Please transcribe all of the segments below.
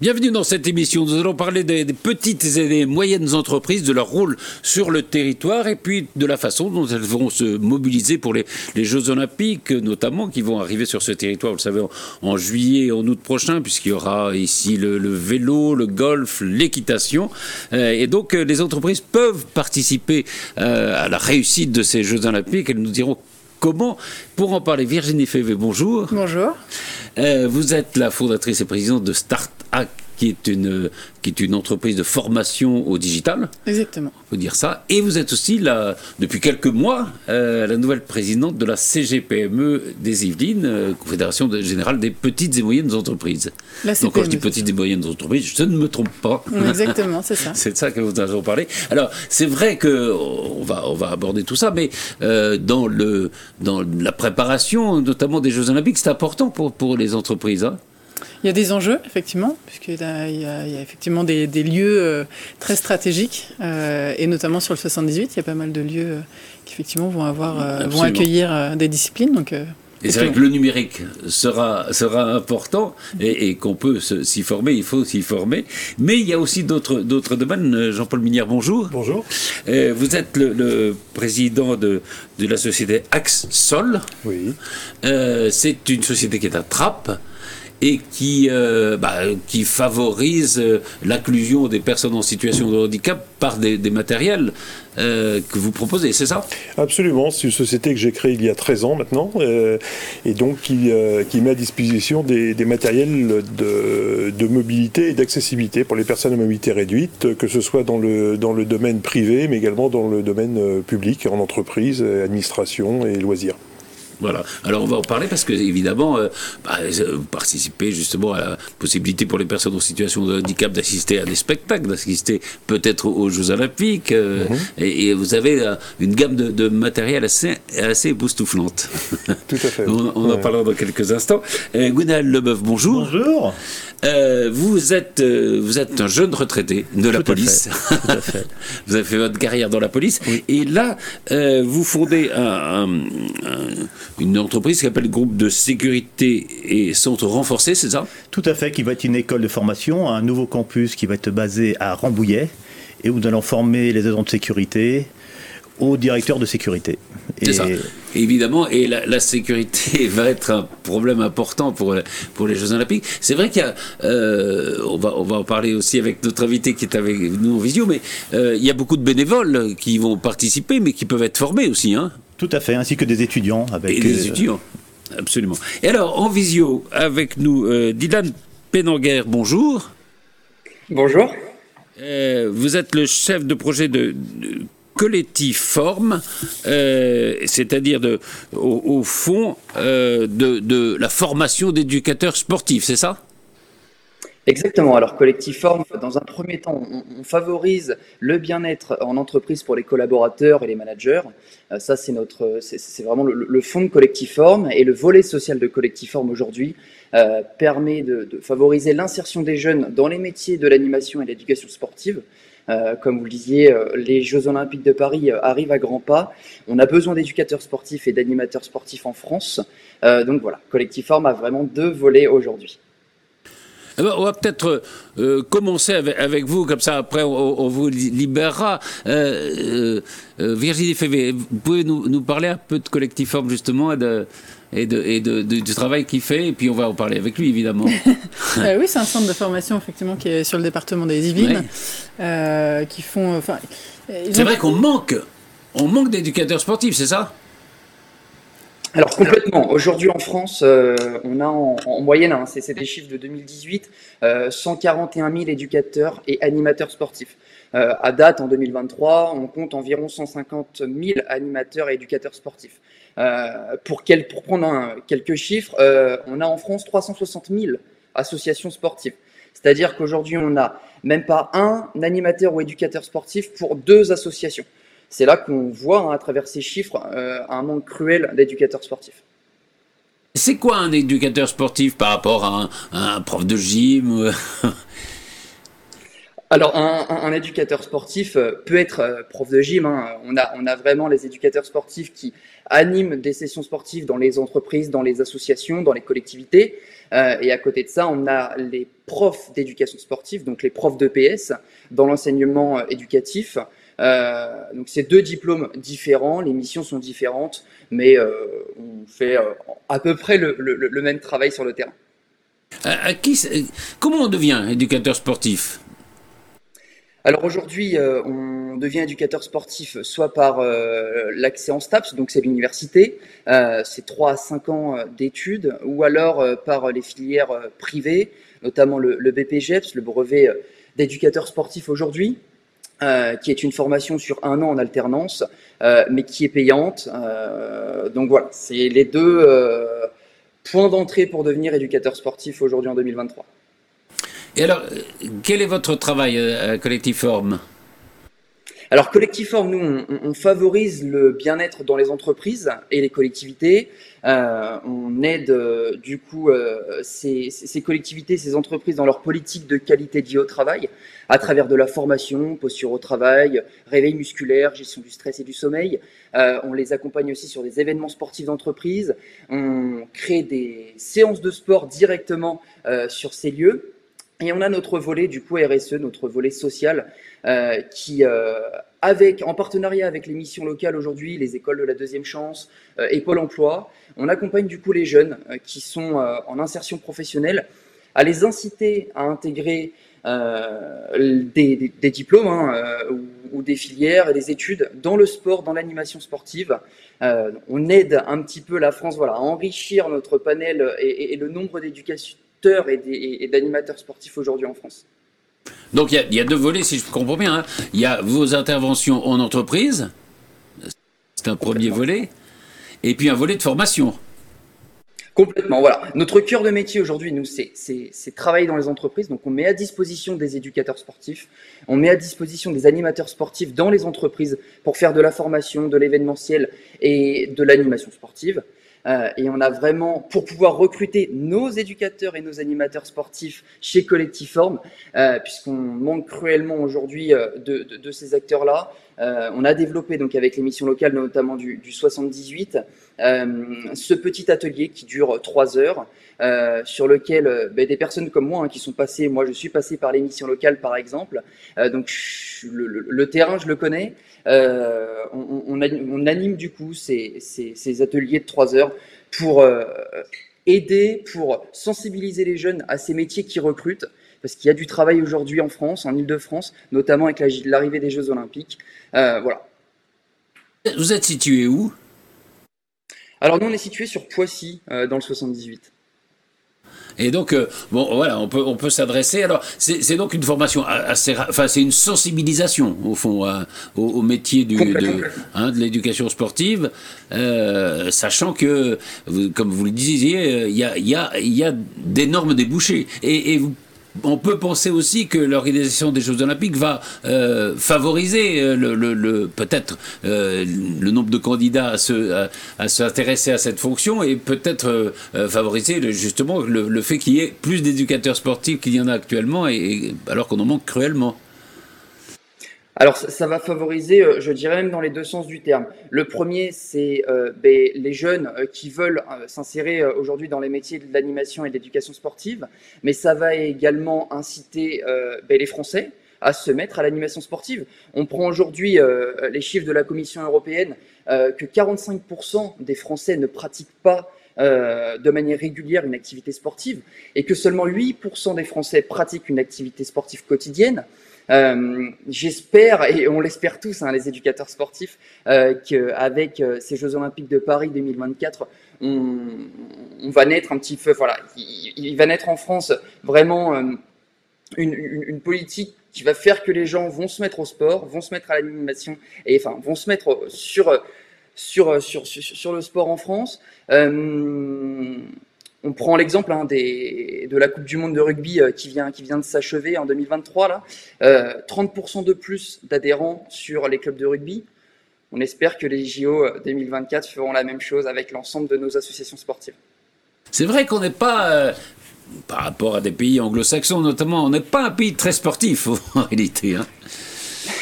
Bienvenue dans cette émission. Nous allons parler des, petites et des moyennes entreprises, de leur rôle sur le territoire et puis de la façon dont elles vont se mobiliser pour les, Jeux Olympiques, notamment, qui vont arriver sur ce territoire, vous le savez, en, juillet et en août prochain, puisqu'il y aura ici le, vélo, le golf, l'équitation. Euh, et donc, euh, les entreprises peuvent participer euh, à la réussite de ces Jeux Olympiques. Elles nous diront comment. Pour en parler, Virginie Févé, bonjour. Bonjour. vous êtes la fondatrice et présidente de Start qui est une, qui est une entreprise de formation au digital. Exactement. On peut dire ça. Et vous êtes aussi, là, depuis quelques mois, euh, la nouvelle présidente de la CGPME des Yvelines, euh, Confédération générale des petites et moyennes entreprises. La Donc quand je dis petites et moyennes entreprises, je ne me trompe pas. Exactement, c'est ça. c'est de ça que vous allez parler. Alors, c'est vrai qu'on va, on va aborder tout ça, mais euh, dans, le, dans la préparation, notamment des Jeux Olympiques, c'est important pour, pour les entreprises. Hein il y a des enjeux, effectivement, puisqu'il y, a, il y a effectivement des, lieux euh, très stratégiques, euh, et notamment sur le 78, il y a pas mal de lieux euh, qui, effectivement, vont, avoir, vont accueillir des disciplines. Donc, et c'est vrai que le numérique sera, sera important et, qu'on peut s'y former, il faut s'y former. Mais il y a aussi d'autres domaines. Jean-Paul Minière, bonjour. Bonjour. vous êtes le, président de, de, la société Axe Sol. Oui. c'est une société qui est à Trappes et qui, euh, bah, favorise euh, l'inclusion des personnes en situation de handicap par des, matériels euh, que vous proposez, c'est ça? Absolument, c'est une société que j'ai créée il y a 13 ans maintenant, et donc qui, met à disposition des, matériels de, mobilité et d'accessibilité pour les personnes à mobilité réduite, que ce soit dans le domaine privé, mais également dans le domaine public, en entreprise, administration et loisirs. Voilà. Alors on va en parler parce que évidemment, euh, bah, euh, vous participez justement à la possibilité pour les personnes en situation de handicap d'assister à des spectacles, d'assister peut-être aux Jeux Olympiques, euh, mhm. et, vous avez une gamme de, matériel assez, assez époustouflante. Tout à fait. on, en parlera dans quelques instants. Euh, Leboeuf, bonjour. Bonjour. vous être vous êtes un jeune retraité de la police. Tout à fait. vous avez fait votre carrière dans la police, et là vous fondez un une entreprise qui s'appelle Groupe de sécurité et centre renforcé, c'est ça? Tout à fait, qui va être une école de formation, un nouveau campus qui va être basé à Rambouillet, et où nous allons former les agents de sécurité aux directeurs de sécurité. C'est ça. Évidemment, et la, sécurité va être un problème important pour, pour les Jeux Olympiques. C'est vrai qu'il y a, euh, on, va, on va en parler aussi avec notre invité qui est avec nous en visio, mais euh, il y a beaucoup de bénévoles qui vont participer, mais qui peuvent être formés aussi. Hein tout à fait, ainsi que des étudiants. Avec, Et des euh, étudiants, absolument. Et alors, en visio, avec nous, euh, Dylan Penanguer, bonjour. Bonjour. Euh, vous êtes le chef de projet de, collectif Forme, c'est-à-dire au, au, fond de, de la formation d'éducateurs sportifs, c'est ça? Exactement. Alors, Collectif Forme, dans un premier temps, on, favorise le bien-être en entreprise pour les collaborateurs et les managers. Euh, ça, c'est notre, c'est vraiment le, fond de Collectif Forme et le volet social de Collectif Forme aujourd'hui euh, permet de, favoriser l'insertion des jeunes dans les métiers de l'animation et de l'éducation sportive. Euh, comme vous le disiez, les Jeux Olympiques de Paris arrivent à grands pas. On a besoin d'éducateurs sportifs et d'animateurs sportifs en France. donc voilà, Collectif Forme a vraiment deux volets aujourd'hui. Eh ben, on va peut-être euh, commencer avec, vous, comme ça après on, vous libérera. Euh, euh, Virginie Févé, vous pouvez nous, parler un peu de Collectif Forme justement et, de, et, de, du travail qu'il fait, et puis on va en parler avec lui évidemment. oui, c'est un centre de formation effectivement qui est sur le département des Yvelines, qui font. c'est vrai qu'on manque, on manque d'éducateurs sportifs, c'est ça? Alors complètement. Aujourd'hui en France, euh, on a en, moyenne, hein, c'est des chiffres de 2018, 141 000 éducateurs et animateurs sportifs. Euh, à date, en 2023, on compte environ 150 000 animateurs et éducateurs sportifs. Euh, pour, prendre quelques chiffres, on a en France 360 000 associations sportives. C'est-à-dire qu'aujourd'hui, on n'a même pas un animateur ou éducateur sportif pour deux associations c'est là qu'on voit hein, à travers ces chiffres euh, un manque cruel d'éducateurs sportifs. C'est quoi un éducateur sportif par rapport à un, prof de gym alors, un, éducateur sportif euh, peut être euh, prof de gym. Hein. On, a, on a vraiment les éducateurs sportifs qui animent des sessions sportives dans les entreprises, dans les associations, dans les collectivités. Euh, et à côté de ça, on a les profs d'éducation sportive, donc les profs d'EPS, dans l'enseignement éducatif. Donc, c'est deux diplômes différents, les missions sont différentes, mais on fait à peu près le, le, même travail sur le terrain. À qui, comment on devient éducateur sportif? Alors aujourd'hui, euh, on devient éducateur sportif soit par euh, l'accès en STAPS, donc c'est l'université, euh, c'est 3 à 5 ans d'études, ou alors par les filières privées, notamment le, le BPGEPS, le brevet d'éducateur sportif aujourd'hui, qui est une formation sur un an en alternance, mais qui est payante. donc voilà, c'est les deux points d'entrée pour devenir éducateur sportif aujourd'hui en 2023. Et alors, quel est votre travail euh, à Collectiform alors Collectiform, nous, on, favorise le bien-être dans les entreprises et les collectivités. Euh, on aide euh, du coup ces, collectivités, ces entreprises dans leur politique de qualité de vie au travail, à travers de la formation, posture au travail, réveil musculaire, gestion du stress et du sommeil. on les accompagne aussi sur des événements sportifs d'entreprise. On crée des séances de sport directement sur ces lieux. Et on a notre volet du coup RSE, notre volet social, euh, qui, euh, en partenariat avec les missions locales aujourd'hui, les écoles de la deuxième chance euh, et Pôle Emploi, on accompagne du coup les jeunes qui sont en insertion professionnelle à les inciter à intégrer des, diplômes hein, ou, des filières et des études dans le sport, dans l'animation sportive. on aide un petit peu la France voilà, à enrichir notre panel et, et le nombre et d'animateurs sportifs aujourd'hui en France. Donc il y, a deux volets, si je comprends bien. Hein. Il y a vos interventions en entreprise, c'est un premier volet, et puis un volet de formation. Complètement, voilà. Notre cœur de métier aujourd'hui, nous, c'est travailler dans les entreprises. Donc, on met à disposition des éducateurs sportifs, on met à disposition des animateurs sportifs dans les entreprises pour faire de la formation, de l'événementiel et de l'animation sportive. Euh, et on a vraiment, pour pouvoir recruter nos éducateurs et nos animateurs sportifs chez Collectiform, euh, puisqu'on manque cruellement aujourd'hui euh, de, de, de, ces acteurs-là, euh, on a développé donc avec les missions locales, notamment du, du 78, ce petit atelier qui dure trois heures, sur lequel ben, des personnes comme moi hein, qui sont passées, moi je suis passé par les missions locales par exemple, donc le, terrain je le connais, euh, on, anime, du coup ces, ateliers de trois heures pour euh, aider, pour sensibiliser les jeunes à ces métiers qui recrutent parce qu'il y a du travail aujourd'hui en France, en Ile-de-France, notamment avec l'arrivée des Jeux Olympiques. Euh, voilà. Vous êtes situé où? Alors nous, on est situé sur Poissy, dans le 78. Et donc, euh, bon, voilà, on peut, on peut s'adresser. Alors, c'est donc une formation assez, enfin, c'est une sensibilisation au fond au, métier du, de, hein, de l'éducation sportive, euh, sachant que, comme vous le disiez, il y a, y a, y a d'énormes débouchés. Et, et vous on peut penser aussi que l'organisation des Jeux Olympiques va euh, favoriser euh, le, peut-être euh, le nombre de candidats à, s'intéresser à, cette fonction et peut-être favoriser justement le, fait qu'il y ait plus d'éducateurs sportifs qu'il y en a actuellement, et alors qu'on en manque cruellement. Alors, ça, va favoriser, euh, je dirais même dans les deux sens du terme. Le premier, c'est euh, ben, les jeunes euh, qui veulent s'insérer aujourd'hui dans les métiers de l'animation et de l'éducation sportive, mais ça va également inciter ben, les Français à se mettre à l'animation sportive. On prend aujourd'hui les chiffres de la Commission européenne que 45% des Français ne pratiquent pas de manière régulière une activité sportive et que seulement 8% des Français pratiquent une activité sportive quotidienne. Euh, j'espère, et on l'espère tous, hein, les éducateurs sportifs, euh, qu'avec euh, ces Jeux Olympiques de Paris 2024, on, va naître un petit peu, voilà, il, va naître en France vraiment euh, une, une, une, politique qui va faire que les gens vont se mettre au sport, vont se mettre à l'animation, et enfin vont se mettre sur sur, sur, sur, sur le sport en France. Euh, on prend l'exemple hein, de la Coupe du Monde de rugby euh, qui, vient, qui vient de s'achever en 2023. Là. 30% euh, de plus d'adhérents sur les clubs de rugby. On espère que les JO 2024 euh, feront la même chose avec l'ensemble de nos associations sportives. C'est vrai qu'on n'est pas par rapport à des pays anglo-saxons notamment. On n'est pas un pays très sportif en réalité. Hein.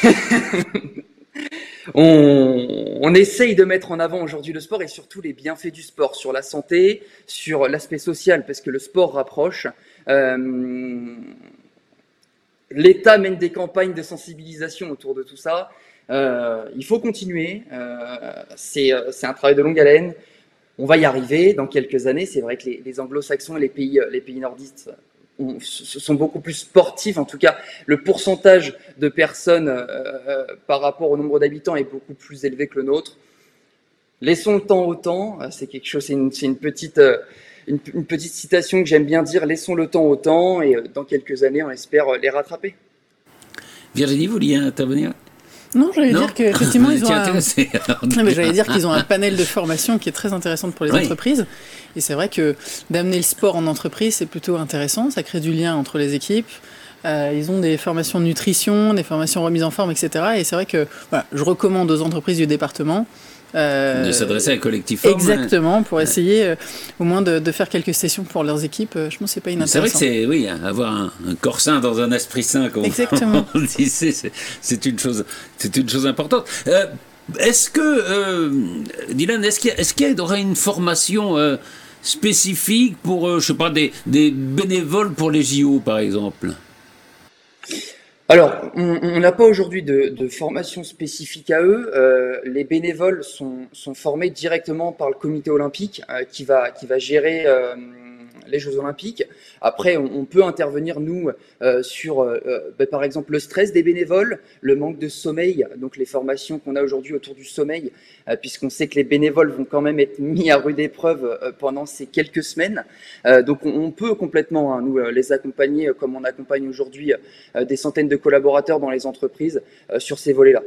on, essaye de mettre en avant aujourd'hui le sport et surtout les bienfaits du sport sur la santé, sur l'aspect social, parce que le sport rapproche. Euh, L'État mène des campagnes de sensibilisation autour de tout ça. Euh, il faut continuer. Euh, c'est un travail de longue haleine. On va y arriver dans quelques années. C'est vrai que les, anglo-saxons et les pays nordistes sont beaucoup plus sportifs. En tout cas, le pourcentage de personnes euh, euh, par rapport au nombre d'habitants est beaucoup plus élevé que le nôtre. Laissons le temps au temps. Euh, c'est quelque chose, c'est une, petite, une, petite citation que j'aime bien dire. Laissons le temps au temps et dans quelques années, on espère les rattraper. Virginie, vous vouliez intervenir? Non, j'allais dire qu'effectivement, ils ont un... j'allais dire qu'ils ont un panel de formation qui est très intéressant pour les entreprises. Et c'est vrai que d'amener le sport en entreprise, c'est plutôt intéressant. Ça crée du lien entre les équipes. Euh, ils ont des formations de nutrition, des formations remise en forme, etc. Et c'est vrai que je recommande aux entreprises du département euh, de s'adresser à un collectif Exactement, pour essayer euh, au moins de, faire quelques sessions pour leurs équipes. Euh, je pense que c'est pas inintéressant. C'est vrai que c'est, oui, avoir un, corps sain dans un esprit sain, comme Exactement. on disait, c'est une chose, c'est une chose importante. est-ce que, Dylan, est-ce qu'il y, y, aurait une formation spécifique pour, je sais pas, des, des bénévoles pour les JO, par exemple? Alors, on n'a pas aujourd'hui de, formation spécifique à eux. Euh, les bénévoles sont, formés directement par le comité olympique euh, qui, va, qui va gérer euh, les Jeux Olympiques. Après, on, peut intervenir, nous, euh, sur, euh, euh, bah, par exemple, le stress des bénévoles, le manque de sommeil, donc les formations qu'on a aujourd'hui autour du sommeil, puisqu'on sait que les bénévoles vont quand même être mis à rude épreuve pendant ces quelques semaines. donc, on, peut complètement, hein, nous, les accompagner, comme on accompagne aujourd'hui des centaines de collaborateurs dans les entreprises, sur ces volets-là.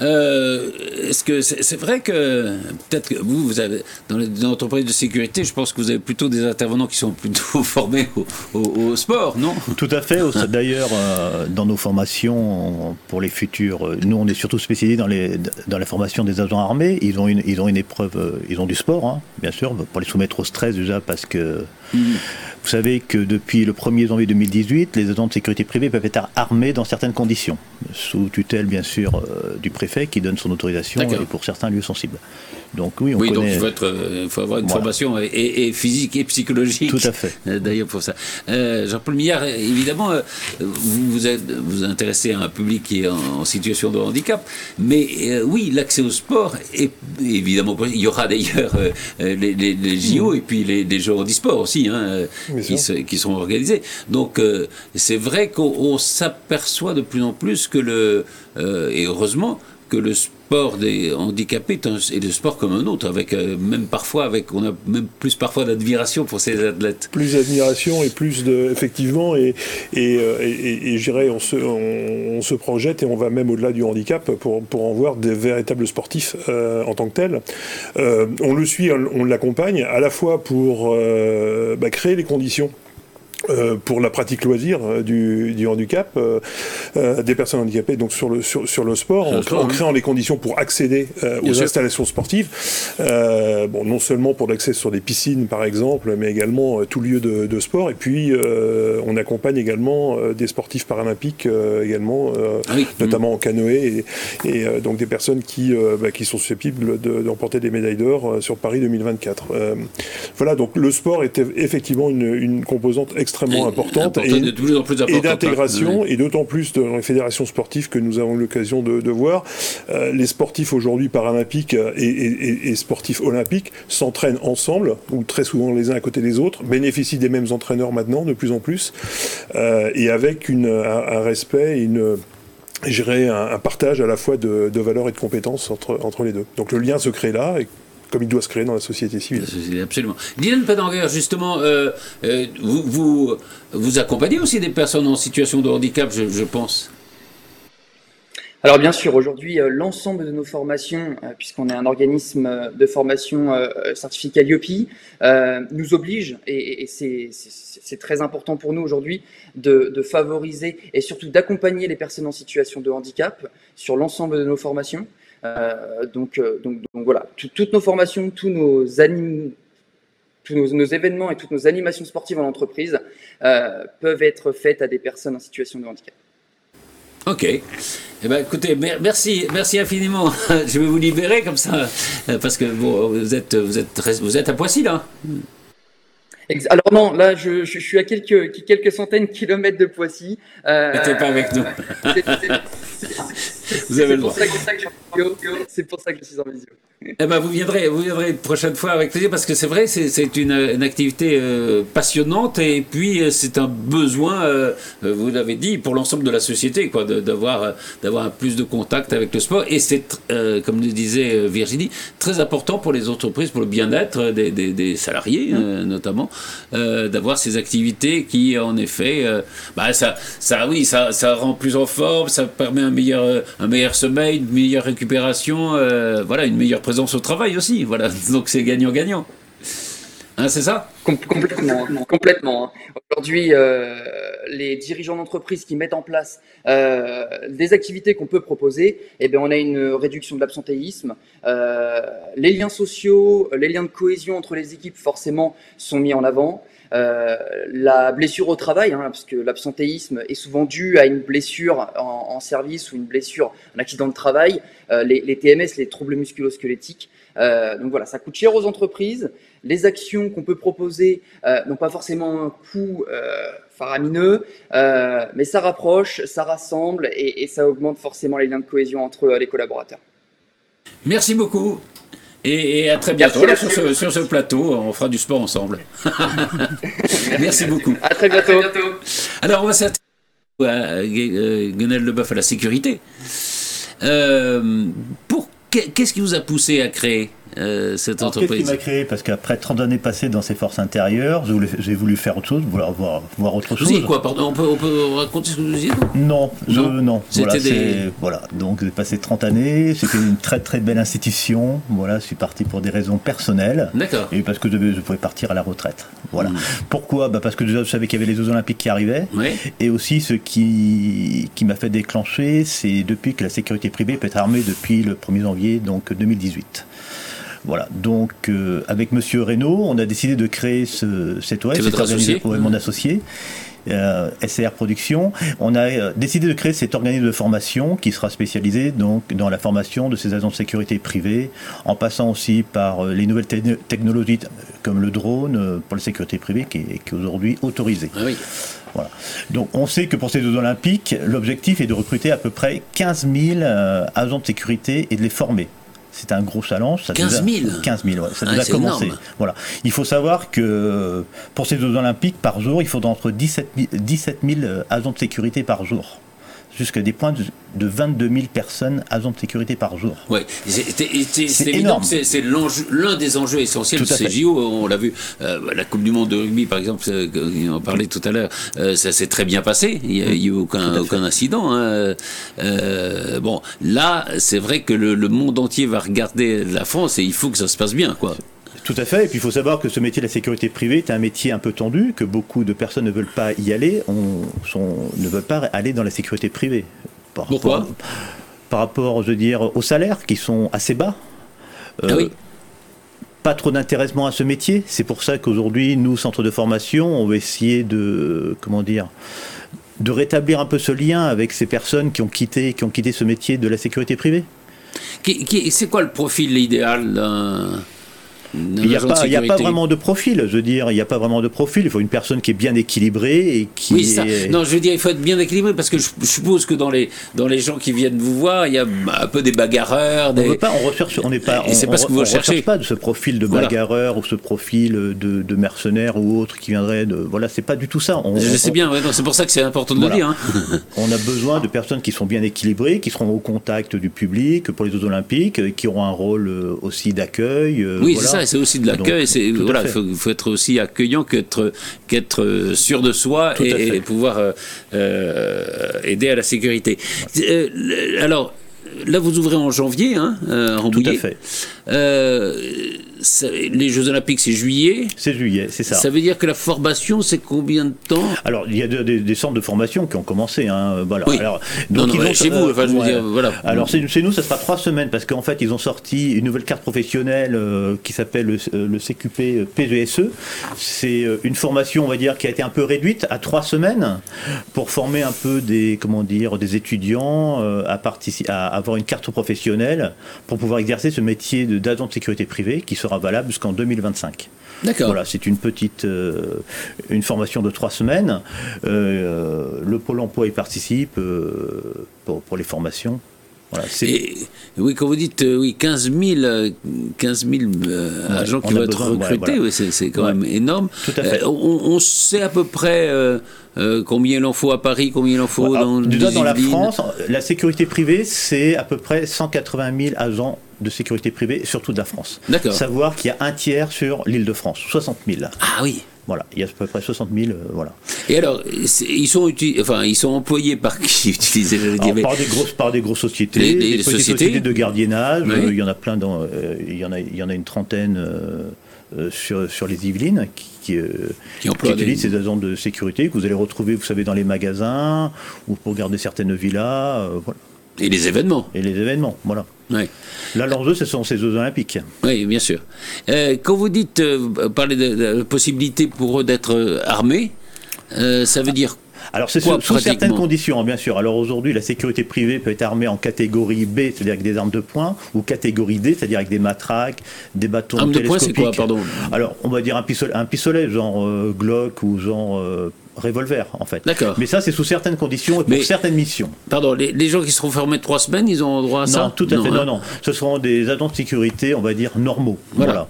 Euh, est-ce que c'est vrai que peut-être que vous, vous avez dans les entreprises de sécurité, je pense que vous avez plutôt des intervenants qui sont plutôt formés au, sport, non? Tout à fait. D'ailleurs, euh, dans nos formations pour les futurs, euh, nous on est surtout spécialisés dans les dans la formation des agents armés. Ils ont ils ont une épreuve, ils ont du sport, hein, bien sûr, pour les soumettre au stress déjà parce que. Mmh. Vous savez que depuis le 1er janvier 2018, les agents de sécurité privée peuvent être armés dans certaines conditions, sous tutelle bien sûr euh, du préfet qui donne son autorisation et pour certains lieux sensibles. Donc oui, on oui, donc il faut, être, il faut avoir une formation et, physique et psychologique. Tout à fait. Euh, d'ailleurs pour ça. Euh, Jean-Paul Millard, évidemment, vous vous, êtes, vous intéressez à un public qui est en, situation de handicap, mais oui, l'accès au sport, est, évidemment, il y aura d'ailleurs les, les, JO et puis les, les Jeux handisport aussi. Hein, qui, sont organisés. Donc euh, c'est vrai qu'on s'aperçoit de plus en plus que le, euh, et heureusement, que le sport des handicapés est, le sport comme un autre, avec euh, même parfois avec on a même plus parfois d'admiration pour ces athlètes. Plus d'admiration et plus de effectivement et et, et, et, on se on, se projette et on va même au-delà du handicap pour pour en voir des véritables sportifs en tant que tels. on le suit, on l'accompagne à la fois pour bah, créer les conditions euh, pour la pratique loisir euh, du, du, handicap euh, des personnes handicapées donc sur le sur, sur le sport en, créant les conditions pour accéder aux installations sportives. Bon non seulement pour l'accès sur des piscines par exemple mais également tout lieu de, de, sport. Et puis on accompagne également des sportifs paralympiques également ah notamment en canoë et, et donc des personnes qui bah, qui sont susceptibles d'emporter des médailles d'or sur Paris 2024 voilà donc le sport était effectivement une, une composante extrêmement extrêmement importante et, d'intégration, et d'autant plus dans les fédérations sportives que nous avons l'occasion de, voir. Euh, les sportifs aujourd'hui paralympiques et, sportifs olympiques s'entraînent ensemble, ou très souvent les uns à côté des autres, bénéficient des mêmes entraîneurs maintenant, de plus en plus, euh, et avec une, un, respect et une un, partage à la fois de, valeurs et de compétences entre, entre les deux. Donc le lien se crée là, et comme il doit se créer dans la société civile. Absolument. Dylan Pedanger, justement, euh, euh, vous, vous, accompagnez aussi des personnes en situation de handicap, je, pense alors bien sûr, aujourd'hui, euh, l'ensemble de nos formations, puisqu'on est un organisme de formation certifié Calliope, nous oblige, et, c'est très important pour nous aujourd'hui, de, de, favoriser et surtout d'accompagner les personnes en situation de handicap sur l'ensemble de nos formations. Euh, donc, euh, donc, donc, voilà, toutes nos formations, tous nos animaux tous nos, événements et toutes nos animations sportives en entreprise peuvent être faites à des personnes en situation de handicap. Ok. Eh ben, écoutez, merci, merci infiniment. Je vais vous libérer comme ça, parce que vous êtes, vous êtes, vous êtes à Poissy là. Alors non, là je, je, suis à quelques, quelques centaines de kilomètres de Poissy. Euh, pas avec nous. vous avez le droit. C'est pour ça que je suis en visio. Eh ben, vous viendrez, vous viendrez une prochaine fois avec plaisir parce que c'est vrai, c'est une, une, activité euh, passionnante et puis euh, c'est un besoin, euh, vous l'avez dit, pour l'ensemble de la société, quoi, d'avoir d'avoir plus de contact avec le sport et c'est, comme le disait Virginie, très important pour les entreprises, pour le bien-être des, des, des, salariés mmh. notamment, d'avoir ces activités qui, en effet, bah, ça, ça, oui, ça, ça rend plus en forme, ça permet un meilleur, un meilleur sommeil, une meilleure récupération, voilà, une meilleure présence au travail aussi. Voilà, donc c'est gagnant-gagnant. Hein, c'est ça? Complètement. Hein. Aujourd'hui, euh, les dirigeants d'entreprise qui mettent en place euh, des activités qu'on peut proposer, eh bien, on a une réduction de l'absentéisme. Euh, les liens sociaux, les liens de cohésion entre les équipes, forcément, sont mis en avant. La blessure au travail, hein, parce que l'absentéisme est souvent dû à une blessure en, service ou une blessure, un accident de travail. Les, les, TMS, les troubles musculo-squelettiques, euh, donc voilà, ça coûte cher aux entreprises. Les actions qu'on peut proposer euh, n'ont pas forcément un coût euh, faramineux, mais ça rapproche, ça rassemble et, ça augmente forcément les liens de cohésion entre les collaborateurs. Merci beaucoup. Et, à très bientôt sur, ce, plateau. On fera du sport ensemble. Merci beaucoup. À très bientôt. Alors, on va s'intéresser à Guenel Leboeuf à la sécurité. pour Qu'est-ce qui vous a poussé à créer? Euh, cette entreprise Qu'est-ce qui m'a créé Parce qu'après 30 années passées dans ces forces intérieures, j'ai voulu faire autre chose, vouloir voir, voir autre chose. quoi pardon, on peut, on, peut, raconter ce que vous disiez Non, non. non. Voilà, voilà, donc j'ai passé 30 années, c'était une très très belle institution. Voilà, je suis parti pour des raisons personnelles. D'accord. Et parce que je, je, pouvais partir à la retraite. Voilà. Hmm. Pourquoi? Bah Parce que déjà je savais qu'il y avait les Jeux Olympiques qui arrivaient. Oui. Et aussi ce qui, qui m'a fait déclencher, c'est depuis que la sécurité privée peut être armée depuis le 1er janvier donc 2018. Voilà, donc euh, avec Monsieur Reynaud, on a décidé de créer ce, cet OS, cet associé, mon associé. Euh, SCR Production, on a euh, décidé de créer cet organisme de formation qui sera spécialisé donc dans la formation de ces agents de sécurité privés, en passant aussi par les nouvelles technologies comme le drone pour la sécurité privée qui est, aujourd'hui autorisé. Ah oui. Voilà. Donc on sait que pour ces Jeux Olympiques, l'objectif est de recruter à peu près 15 000 agents de sécurité et de les former. C'est un gros challenge. Ça 15 000 15 000, ouais, ça ah, a commencé. Voilà. Il faut savoir que pour ces Jeux Olympiques, par jour, il faut entre 17 000, 17 000 agents de sécurité par jour jusqu'à des points de, 22 000 personnes agents de sécurité par jour. Oui, c'est évident c'est l'un des enjeux essentiels de ces JO. On l'a vu, euh, la Coupe du Monde de rugby, par exemple, on en parlait tout à l'heure, euh, ça s'est très bien passé. Il n'y a, eu aucun, aucun incident. Hein. Euh, bon, là, c'est vrai que le, le, monde entier va regarder la France et il faut que ça se passe bien, quoi. Tout à fait. Et puis il faut savoir que ce métier de la sécurité privée est un métier un peu tendu, que beaucoup de personnes ne veulent pas y aller, on, ne veulent pas aller dans la sécurité privée. Par Pourquoi rapport, Par rapport, je veux dire, aux salaires qui sont assez bas. Euh, ah oui. Pas trop d'intéressement à ce métier. C'est pour ça qu'aujourd'hui, nous, centre de formation, on veut essayer de, comment dire, de rétablir un peu ce lien avec ces personnes qui ont quitté, qui ont quitté ce métier de la sécurité privée. C'est quoi le profil idéal il n'y a, pas, a pas vraiment de profil, je veux dire, il n'y a pas vraiment de profil. Il faut une personne qui est bien équilibrée et qui. Oui, ça. Non, je veux dire, il faut être bien équilibré parce que je, suppose que dans les, dans les gens qui viennent vous voir, il y a un peu des bagarreurs. Des... On pas, on recherche, on n'est pas. c'est pas ce que vous recherchez. pas de ce profil de bagarreur ou ce profil de, de mercenaire ou autre qui viendrait de. Voilà, c'est pas du tout ça. je sais bien, c'est pour ça que c'est important de le dire. Hein. on a besoin de personnes qui sont bien équilibrées, qui seront au contact du public pour les Jeux Olympiques, qui auront un rôle euh, aussi d'accueil. Euh, oui, c'est ça c'est aussi de l'accueil. Voilà, il faut, être aussi accueillant qu'être qu'être euh, sûr de soi et, pouvoir euh, euh, aider à la sécurité. alors. Là, vous ouvrez en janvier, hein, Tout à fait. Les Jeux Olympiques, c'est juillet. C'est juillet, c'est ça. Ça veut dire que la formation, c'est combien de temps? Alors, il y a des, centres de formation qui ont commencé. Hein, voilà. Alors, donc, chez vous, enfin, je veux dire, voilà. Alors, chez nous, ça sera trois semaines parce qu'en fait, ils ont sorti une nouvelle carte professionnelle euh, qui s'appelle le, euh, CQP PGSE. C'est euh, une formation, on va dire, qui a été un peu réduite à trois semaines pour former un peu des, comment dire, des étudiants à, à avoir une carte professionnelle pour pouvoir exercer ce métier d'agent de sécurité privée qui sera valable jusqu'en 2025. D'accord. Voilà, c'est une petite, euh, une formation de trois semaines. Euh, le Pôle Emploi y participe euh, pour, pour, les formations. Voilà, Et, oui, quand vous dites oui, 15 000, 15 000 agents qui vont être recrutés, c'est quand même énorme. Tout à fait. On, on, sait à peu près euh, combien il en faut à Paris Combien il en faut dans Déjà, dans la France, la sécurité privée, c'est à peu près 180 000 agents de sécurité privée, surtout de la France. D'accord. Savoir qu'il y a un tiers sur l'île de France, 60 000. Ah oui voilà, il y a à peu près 60 000, euh, voilà. Et alors, ils sont, enfin, ils sont employés par qui utilisés par, des grosses, par des grosses sociétés, des sociétés. de gardiennage, euh, il y en a plein, dans, il, y en a, il y en a une trentaine sur, sur les Yvelines qui, qui, euh, qui, utilisent ces agents de sécurité que vous allez retrouver, vous savez, dans les magasins ou pour garder certaines villas. Euh, voilà. Et les événements. Et les événements, voilà. Ouais. Là, l'enjeu, ce sont ces Jeux Olympiques. Oui, bien sûr. Euh, quand vous dites, parler de, la possibilité pour eux d'être armés, ça veut dire alors c'est sous, certaines conditions, bien sûr. Alors aujourd'hui, la sécurité privée peut être armée en catégorie B, c'est-à-dire avec des armes de poing, ou catégorie D, c'est-à-dire avec des matraques, des bâtons Armes de poing, c'est quoi, pardon? Alors on va dire un pistolet, un pistolet genre euh, Glock ou genre euh, revolver en fait. D'accord. Mais ça c'est sous certaines conditions et pour certaines missions. Pardon, les, gens qui seront formés trois semaines, ils ont droit à ça Non, tout à fait. Non, hein. non. Ce seront des agents de sécurité, on va dire normaux. voilà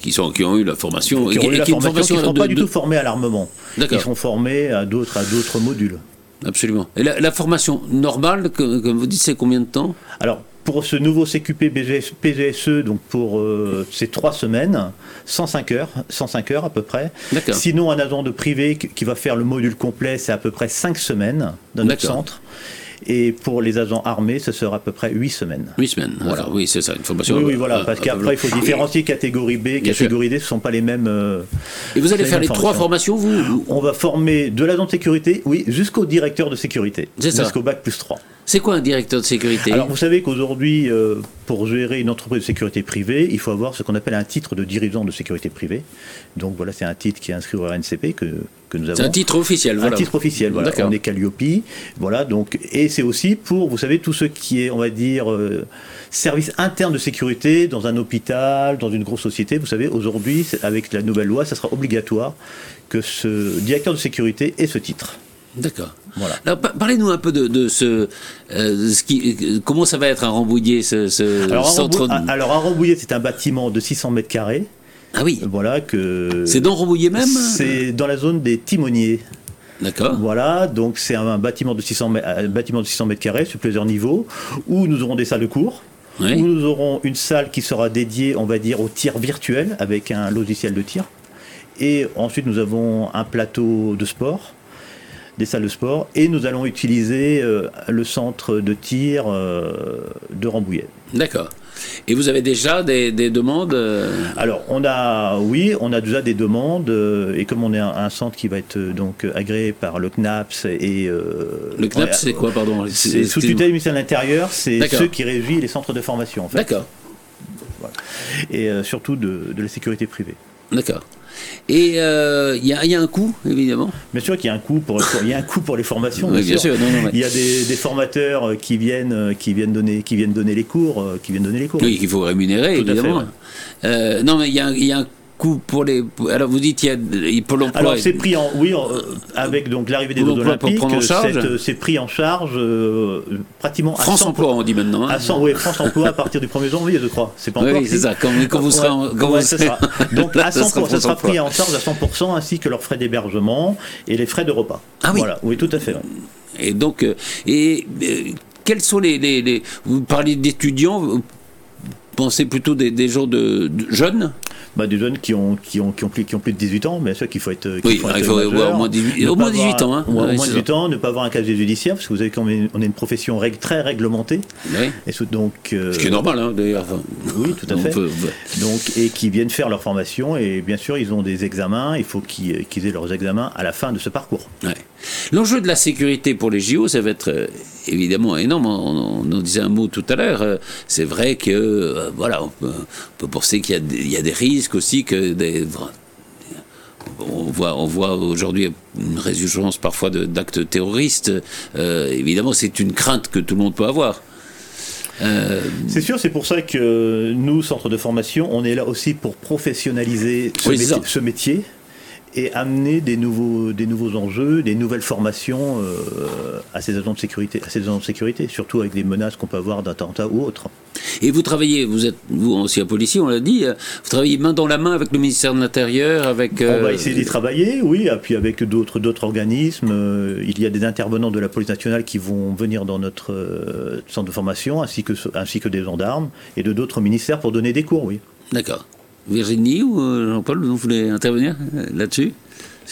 qui, sont, qui ont eu la formation qui ont eu la formation, qui ne sont pas du tout formés à l'armement. Ils sont formés à d'autres à d'autres modules. Absolument. Et la, formation normale, comme vous dites, c'est combien de temps? Alors, pour ce nouveau CQP PGSE, donc pour euh, ces trois semaines, 105 heures, 105 heures à peu près. Sinon, un agent de privé qui va faire le module complet, c'est à peu près 5 semaines dans notre centre. Et pour les agents armés, ce sera à peu près 8 semaines. 8 semaines, voilà. Oui, c'est ça, une formation. Oui, oui voilà, parce qu'après, il faut différencier catégorie B, catégorie D, ce ne sont pas les mêmes. Euh, et vous allez faire les trois formations, vous On va former de l'agent de sécurité, oui, jusqu'au directeur de sécurité. Jusqu'au bac plus 3. C'est quoi un directeur de sécurité? Alors vous savez qu'aujourd'hui, euh, pour gérer une entreprise de sécurité privée, il faut avoir ce qu'on appelle un titre de dirigeant de sécurité privée. Donc voilà, c'est un titre qui est inscrit au RNCP que, que nous avons. C'est un titre officiel, voilà. Un titre officiel, voilà. On est Calliope. Voilà, donc, et c'est aussi pour, vous savez, tout ce qui est, on va dire, euh, service interne de sécurité dans un hôpital, dans une grosse société. Vous savez, aujourd'hui, avec la nouvelle loi, ça sera obligatoire que ce directeur de sécurité ait ce titre. D'accord. Voilà. Alors, parlez-nous un peu de, ce, euh, ce qui, comment ça va être à Rambouillet, ce, ce alors, centre. alors, à Rambouillet, c'est un bâtiment de 600 mètres carrés. Ah oui. Voilà que. C'est dans Rambouillet même? C'est dans la zone des timoniers. D'accord. Voilà, donc c'est un bâtiment de 600 mètres, bâtiment de 600 mètres carrés sur plusieurs niveaux, où nous aurons des salles de cours, où nous aurons une salle qui sera dédiée, on va dire, au tir virtuel avec un logiciel de tir. Et ensuite, nous avons un plateau de sport des salles de sport et nous allons utiliser euh, le centre de tir euh, de Rambouillet. D'accord. Et vous avez déjà des, demandes euh Alors, on a, oui, on a déjà des demandes, et comme on est un, centre qui va être donc agréé par le CNAPS et... le CNAPS, c'est quoi, pardon C'est sous tutelle du ministère de l'Intérieur, c'est ceux qui régissent les centres de formation, en fait. D'accord. Et surtout de, de la sécurité privée. D'accord. Et il euh, y, a un coût, évidemment. Bien sûr qu'il y a un coût pour, il y a un coût pour les formations. bien, sûr. Il y a des, formateurs euh, qui viennent, euh, qui viennent donner, qui viennent donner les cours, qui viennent donner les cours. Oui, qu'il faut rémunérer, évidemment. non, mais il y a, y a un coût pour les. Alors vous dites il y a pour l'emploi. Alors c'est pris en oui avec donc l'arrivée des Jeux Olympiques, c'est pris en charge euh, pratiquement. France à Emploi on dit maintenant. Hein. À 100, oui, France Emploi à partir du 1er janvier je crois. C'est pas encore. Oui c'est ça. Quand, quand, vous serez. Quand vous serez... Donc à 100, ça sera, pris en charge à 100% ainsi que leurs frais d'hébergement et les frais de repas. Ah oui. Voilà. Oui tout à fait. Et donc euh, et euh, quels sont les, les, les, vous parlez d'étudiants pensez plutôt des, gens de jeunes bah, des jeunes qui ont, qui, ont, qui, ont plus, qui ont plus de 18 ans, bien sûr qu'il faut être. oui, il faut avoir au moins 18, au moins 18 ans. Hein. Au moins 18 ans, ne pas avoir un casier judiciaire, parce que vous savez qu'on est, on est une profession règle, très réglementée. Oui. Et donc, euh, Ce qui est normal, hein, d'ailleurs. oui, tout à fait. Donc, et qui viennent faire leur formation, et bien sûr, ils ont des examens, il faut qu'ils, qu'ils aient leurs examens à la fin de ce parcours. Ouais. L'enjeu de la sécurité pour les JO, ça va être euh, évidemment énorme. On, en disait un mot tout à l'heure. Euh, c'est vrai que, euh, voilà, on peut, penser qu'il y, a des risques aussi, que des, on voit, on voit aujourd'hui une résurgence parfois d'actes terroristes. évidemment, c'est une crainte que tout le monde peut avoir. C'est sûr, c'est pour ça que nous, centre de formation, on est là aussi pour professionnaliser ce métier et amener des nouveaux, des nouveaux enjeux, des nouvelles formations euh, à ces agents de sécurité, à ces agents de sécurité, surtout avec des menaces qu'on peut avoir d'attentats ou autres. Et vous travaillez, vous êtes vous ancien policier, on l'a dit, euh, vous travaillez main dans la main avec le ministère de l'Intérieur, avec. On va euh, essayer d'y travailler, oui, et puis avec d'autres d'autres organismes. il y a des intervenants de la police nationale qui vont venir dans notre centre de formation, ainsi que ainsi que des gendarmes et de d'autres ministères pour donner des cours, oui. D'accord. Virginie ou euh, Jean-Paul, vous voulez intervenir euh, là-dessus?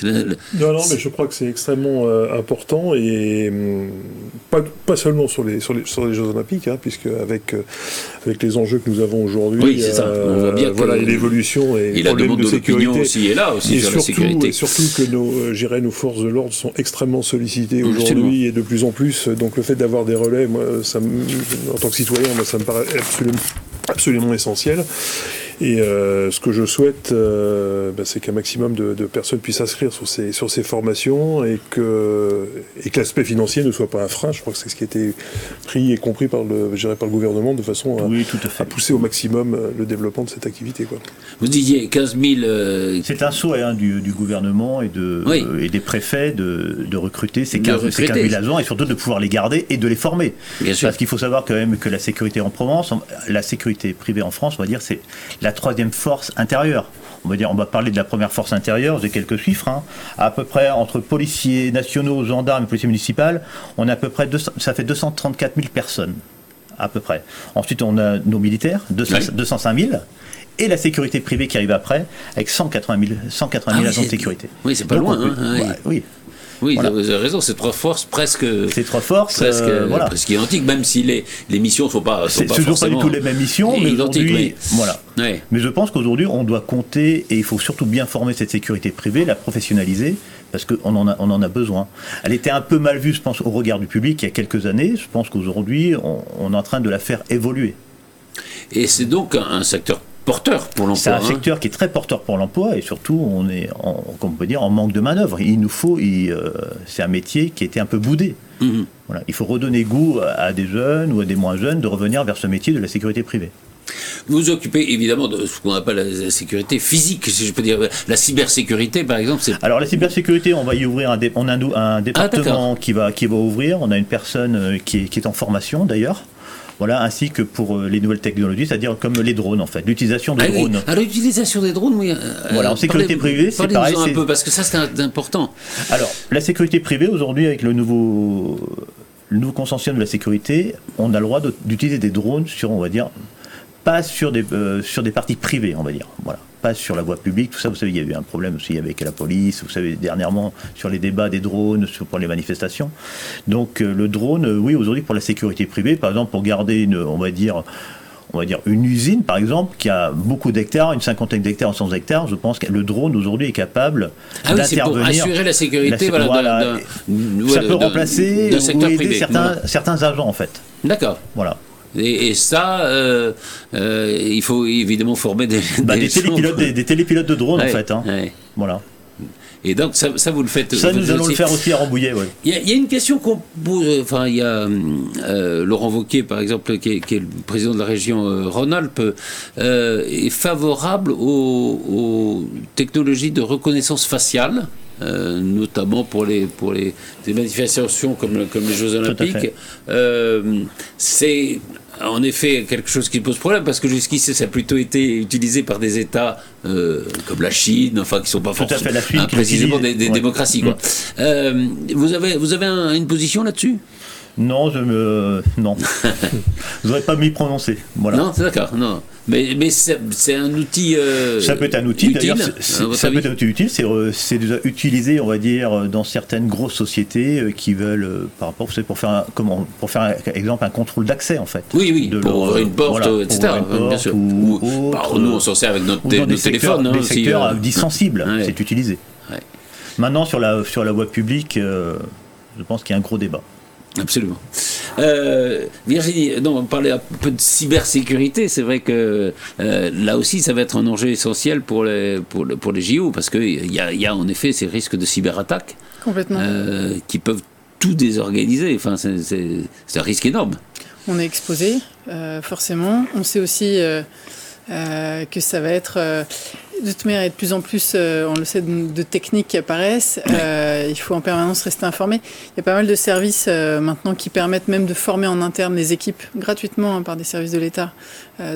Non, non, mais je crois que c'est extrêmement euh, important et hum, pas, pas, seulement sur les, sur les, sur les Jeux Olympiques, hein, puisque avec, avec les enjeux que nous avons aujourd'hui, oui, euh, voilà l'évolution et, et la demande de, sécurité aussi est là aussi et sur surtout, la sécurité. Et surtout que nos, nos forces de l'ordre sont extrêmement sollicitées aujourd'hui et de plus en plus. Donc le fait d'avoir des relais, moi, ça, en tant que citoyen, moi, ça me paraît absolument, absolument essentiel. Et euh, ce que je souhaite, euh, bah, c'est qu'un maximum de, personnes puissent s'inscrire sur ces, sur ces formations et que, et que l'aspect financier ne soit pas un frein. Je crois que c'est ce qui a été pris et compris par le, par le gouvernement de façon à, pousser au maximum euh, le développement de cette activité. Quoi. Vous disiez 15 000. C'est un souhait hein, du, gouvernement et, de, et des préfets de, de recruter ces 15, 000 agents et surtout de pouvoir les garder et de les former. Parce qu'il faut savoir quand même que la sécurité en Provence, la sécurité privée en France, on va dire, c'est la troisième force intérieure. On va dire, on va parler de la première force intérieure, j'ai quelques chiffres. Hein. À peu près entre policiers nationaux, gendarmes et policiers municipaux, on a à peu près ça fait 234 000 personnes à peu près. Ensuite, on a nos militaires, 205 000 et la sécurité privée qui arrive après, avec 180 000, 180 000 agents de sécurité. Oui, c'est pas loin. Hein, oui. Oui, vous avez raison, c'est trois forces presque. Trois forces presque, euh, voilà. presque identiques, même si les, les missions ne sont pas. C'est toujours pas du tout les mêmes missions, mais aujourd'hui. Voilà. Mais je pense qu'aujourd'hui, on doit compter, et il faut surtout bien former cette sécurité privée, la professionnaliser, parce qu'on en, a, on en a besoin. Elle était un peu mal vue, je pense, au regard du public il y a quelques années. Je pense qu'aujourd'hui, on, on est en train de la faire évoluer. Et c'est donc un secteur porteur pour l'emploi. C'est un hein. secteur qui est très porteur pour l'emploi et surtout on est, en, comme on peut dire, en manque de manœuvre. Il nous faut, euh, c'est un métier qui était un peu boudé. Mhm. Voilà. Il faut redonner goût à des jeunes ou à des moins jeunes de revenir vers ce métier de la sécurité privée. Vous vous occupez évidemment de ce qu'on appelle la sécurité physique, si je peux dire. La cybersécurité, par exemple. Alors, la cybersécurité, on va y ouvrir un, on a un, département ah, qui, va, qui va ouvrir. On a une personne euh, qui est, qui est en formation d'ailleurs voilà, ainsi que pour euh, les nouvelles technologies, c'est-à-dire comme les drones en fait, l'utilisation de ah drones. Oui. l'utilisation des drones, oui. Euh, voilà, en sécurité privée, c'est pareil. un peu parce que ça c'est important. Alors, la sécurité privée aujourd'hui avec le nouveau le nouveau de la sécurité, on a le droit d'utiliser des drones sur, on va dire, pas sur des, euh, sur des parties privées, on va dire. Voilà passe sur la voie publique. Tout ça, vous savez, il y a eu un problème aussi avec la police, vous savez, dernièrement, sur les débats des drones, sur, pour les manifestations. Donc, euh, le drone, euh, oui, aujourd'hui, pour la sécurité privée, par exemple, pour garder une, on va dire, on va dire une usine, par exemple, qui a beaucoup d'hectares, une cinquantaine d'hectares, 100 hectares, je pense que le drone aujourd'hui est capable ah d'intervenir. Pour assurer la sécurité, voilà, ça peut remplacer ou aider certains, certains agents, en fait. D'accord. Voilà. Et, ça, euh, euh, il faut évidemment former des, bah, des, télépilotes, des, télépilotes, de drones, en fait. Hein. Voilà. Et donc, ça, ça, vous le faites. Ça, nous allons le faire aussi à Rambouillet, oui. Il y, a une question qu'on pose. Enfin, il y a euh, Laurent Wauquiez, par exemple, qui est, le président de la région Rhône-Alpes, est favorable aux, aux, technologies de reconnaissance faciale. Euh, notamment pour les, pour les, manifestations comme, comme les Jeux Olympiques. Euh, c'est en effet quelque chose qui pose problème parce que jusqu'ici ça a plutôt été utilisé par des États euh, comme la Chine, enfin qui ne sont pas forcément hein, précisément des, démocraties. Quoi. Mm. vous avez, vous avez une position là-dessus? Non, je me. Non. je n'aurais pas m'y prononcer. Voilà. Non, c'est d'accord. Non. Mais, mais c'est un outil. Euh, ça peut être un outil, d'ailleurs. Ça peut être un outil utile. C'est déjà utilisé, on va dire, dans certaines grosses sociétés euh, qui veulent, euh, par rapport, pour faire, un, comment, pour faire exemple, un contrôle d'accès, en fait. Oui, oui, pour ouvrir une porte, etc. bien sûr. Ou, nous, on s'en sert avec notre. Hein, des secteurs dits sensibles, c'est utilisé. Maintenant, sur la, sur la voie publique, je pense qu'il y a un gros débat. Absolument. Euh, Virginie, non, on parlait un peu de cybersécurité. C'est vrai que euh, là aussi, ça va être un enjeu essentiel pour les, pour, pour les JO, parce qu'il y a, y a en effet ces risques de cyberattaque Complètement. Euh, qui peuvent tout désorganiser. Enfin, c'est un risque énorme. On est exposé, forcément. On sait aussi que ça va être de toute manière, il y a de plus en plus, euh, on le sait, de, techniques qui apparaissent. Euh, il faut en permanence rester informé. Il y a pas mal de services euh, maintenant qui permettent même de former en interne les équipes gratuitement hein, par des services de l'État.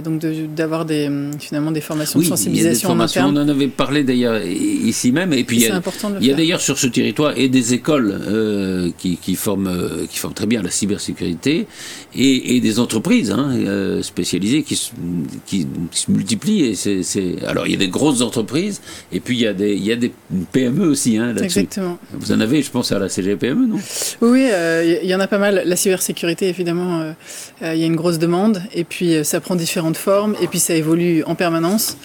donc d'avoir des, finalement des formations de sensibilisation en interne. On en avait parlé d'ailleurs ici même. Et puis il y a, il y a d'ailleurs sur ce territoire et des écoles qui, qui, forment, qui forment très bien la cybersécurité et, et des entreprises hein, spécialisées qui, qui, se multiplient. Et c'est, alors il y a des grosses entreprises, et puis il y a des, il y a des PME aussi hein, là-dessus. Exactement. Vous en avez, je pense, à la CGPME, non? Oui, euh, il y en a pas mal. La cybersécurité, évidemment, euh, euh, il y a une grosse demande, et puis ça prend différentes formes, et puis ça évolue en permanence.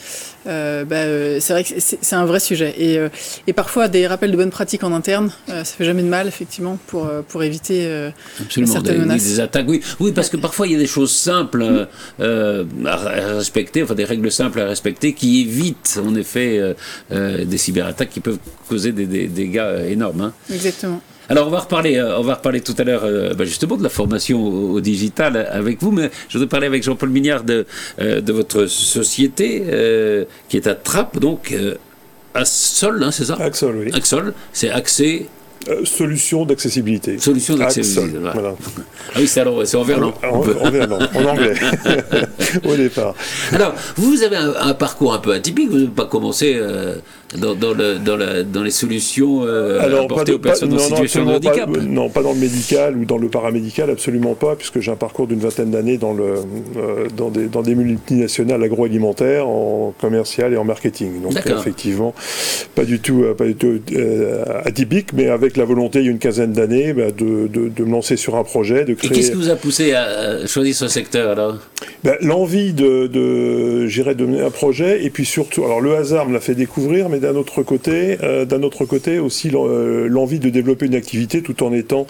Euh, bah, euh, c'est vrai que c'est un vrai sujet. Et, euh, et, parfois, des rappels de bonnes pratiques en interne, ça fait jamais de mal, effectivement, pour, pour éviter certaines menaces. des attaques. Oui, oui, parce que parfois, il y a des choses simples à respecter, enfin des règles simples à respecter qui évitent, en effet, des cyberattaques qui peuvent causer des, des dégâts énormes. Hein. Exactement. Alors on va reparler, euh, on va reparler tout à l'heure euh, bah, justement de la formation au, digital avec vous, mais je voudrais parler avec Jean-Paul Mignard de, euh, de votre société qui est à Trappes, donc à Sol, hein, c'est ça? Axol, oui. Axol, c'est accès solution d'accessibilité. Solution d'accessibilité. Voilà. Ah oui, c'est en verlan. En, en, en anglais, au départ. Alors, vous avez un, parcours un peu atypique, vous n'avez pas commencé dans, dans, le, dans, la, dans, les solutions euh, apportées aux personnes en situation de handicap. Non, pas dans le médical ou dans le paramédical, absolument pas, puisque j'ai un parcours d'une vingtaine d'années dans, le, euh, dans, des, dans des multinationales agroalimentaires, en commercial et en marketing. Donc effectivement, pas du tout, euh, pas du tout atypique, mais avec la volonté, il y a une quinzaine d'années, bah, de, de, de, me lancer sur un projet, de créer... Et qu'est-ce qui vous a poussé à choisir ce secteur alors? Bah, L'envie de, de, de mener un projet, et puis surtout, alors le hasard me l'a fait découvrir, mais d'un autre côté, euh, d'un autre côté aussi euh, l'envie de développer une activité tout en étant,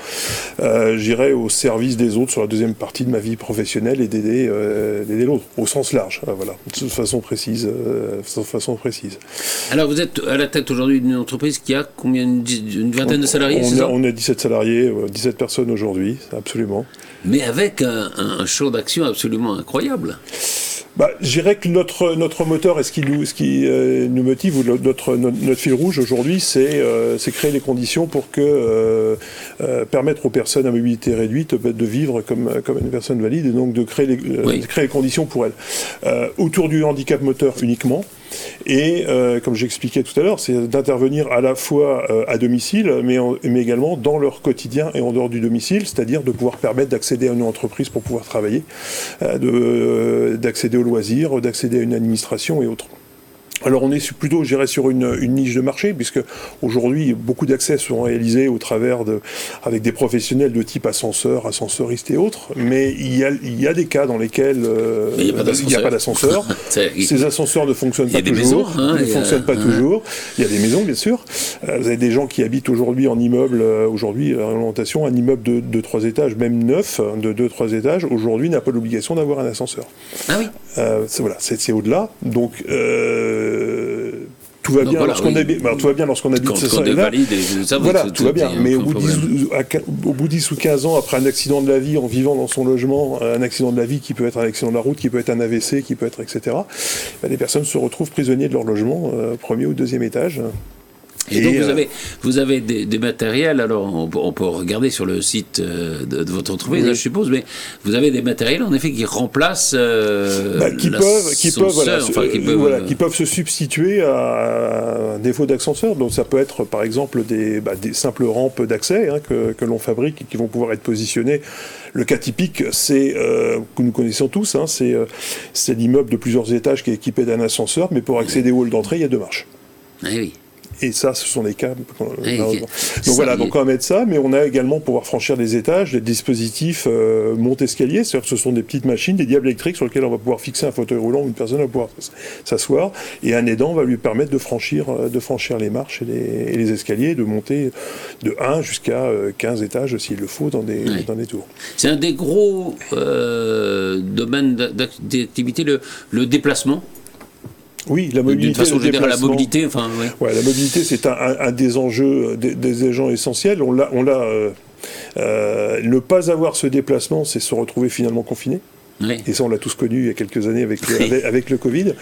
euh, j'irais, au service des autres sur la deuxième partie de ma vie professionnelle et d'aider l'autre au sens large, voilà, de façon précise, de façon précise. Alors vous êtes à la tête aujourd'hui d'une entreprise qui a combien une, vingtaine de salariés On, a, on a 17 salariés, 17 personnes aujourd'hui, absolument. Mais avec un, un champ d'action absolument incroyable bah, Je dirais que notre, notre moteur et ce qui nous, ce qui, euh, nous motive, ou notre, notre, fil rouge aujourd'hui, c'est euh, créer les conditions pour que euh, euh, permettre aux personnes à mobilité réduite de vivre comme, comme une personne valide et donc de créer les, de créer les conditions pour elles. autour du handicap moteur uniquement. Et euh, comme j'expliquais tout à l'heure, c'est d'intervenir à la fois euh, à domicile, mais, mais, également dans leur quotidien et en dehors du domicile, c'est-à-dire de pouvoir permettre d'accéder à une entreprise pour pouvoir travailler, euh, d'accéder aux loisirs, d'accéder à une administration et autres. Alors on est plutôt, je sur une, niche de marché, puisque aujourd'hui beaucoup d'accès sont réalisés au travers de, avec des professionnels de type ascenseur, ascenseuriste et autres, mais il y a, il y a des cas dans lesquels euh, il n'y a pas d'ascenseur. Ces ascenseurs ne fonctionnent pas toujours. Hein, ne fonctionnent pas toujours. Il y a des maisons, bien sûr. Euh, vous avez des gens qui habitent aujourd'hui en immeuble, euh, aujourd'hui en orientation, un immeuble de, de 3 étages, même neuf, de 2-3 étages, aujourd'hui n'a pas l'obligation d'avoir un ascenseur. Ah oui. voilà, c'est au-delà. Donc tout va, bien lorsqu'on habite, tout va bien lorsqu'on habite Voilà, tout va bien. Mais au bout, 10, au bout, 10, ou 15 ans, après un accident de la vie, en vivant dans son logement, un accident de la vie qui peut être un accident de la route, qui peut être un AVC, qui peut être etc., ben, les personnes se retrouvent prisonniers de leur logement, euh, premier ou deuxième étage. Et, donc vous avez, vous avez des, matériels, alors on, peut regarder sur le site de, votre entreprise, je suppose, mais vous avez des matériels en effet qui remplacent... Bah, qui, peuvent, qui, peuvent, voilà, qui, peuvent, se substituer à un défaut d'ascenseur. Donc ça peut être par exemple des, bah, des simples rampes d'accès hein, que, que l'on fabrique et qui vont pouvoir être positionnées le cas typique, c'est euh, que nous connaissons tous, hein, euh, c'est l'immeuble de plusieurs étages qui est équipé d'un ascenseur, mais pour accéder au hall d'entrée, il y a deux marches. Ah oui. Et ça, ce sont des cas. donc voilà, donc on va mettre ça, mais on a également pour pouvoir franchir des étages, des dispositifs euh, monte-escalier, c'est-à-dire que ce sont des petites machines, des diables électriques sur lesquels on va pouvoir fixer un fauteuil roulant où une personne va pouvoir s'asseoir, et un aidant va lui permettre de franchir, euh, de franchir les marches et les, escaliers, de monter de 1 jusqu'à 15 euh, étages s'il le faut dans des, dans des tours. C'est un des gros domaines d'activité, le, le déplacement oui, la mobilité. De façon la mobilité, enfin, ouais. la mobilité, c'est un, des enjeux, des, des agents essentiels. On l'a, on l'a. Euh, euh, ne pas avoir ce déplacement, c'est se retrouver finalement confiné. Et ça, on l'a tous connu il y a quelques années avec le, avec, le Covid.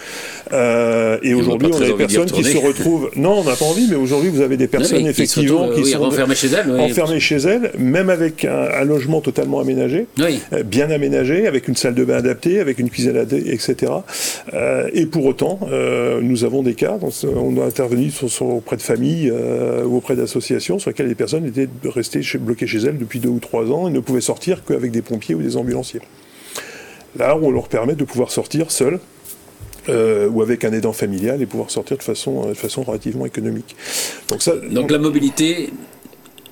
Euh, et, aujourd'hui, on a des personnes qui se retrouvent. Non, on n'a pas envie, mais aujourd'hui, vous avez des personnes effectivement qui, sont enfermées chez elles. Enfermées chez elles, même avec un, logement totalement aménagé, euh, bien aménagé, avec une salle de bain adaptée, avec une cuisine adaptée, etc. Euh, et pour autant, nous avons des cas, on a intervenu auprès de familles ou auprès d'associations sur lesquelles les personnes étaient restées bloquées chez elles depuis deux ou trois ans et ne pouvaient sortir qu'avec des pompiers ou des ambulanciers. Là où on leur permet de pouvoir sortir seuls, euh, ou avec un aidant familial et pouvoir sortir de façon, de façon relativement économique. Donc, ça, Donc la mobilité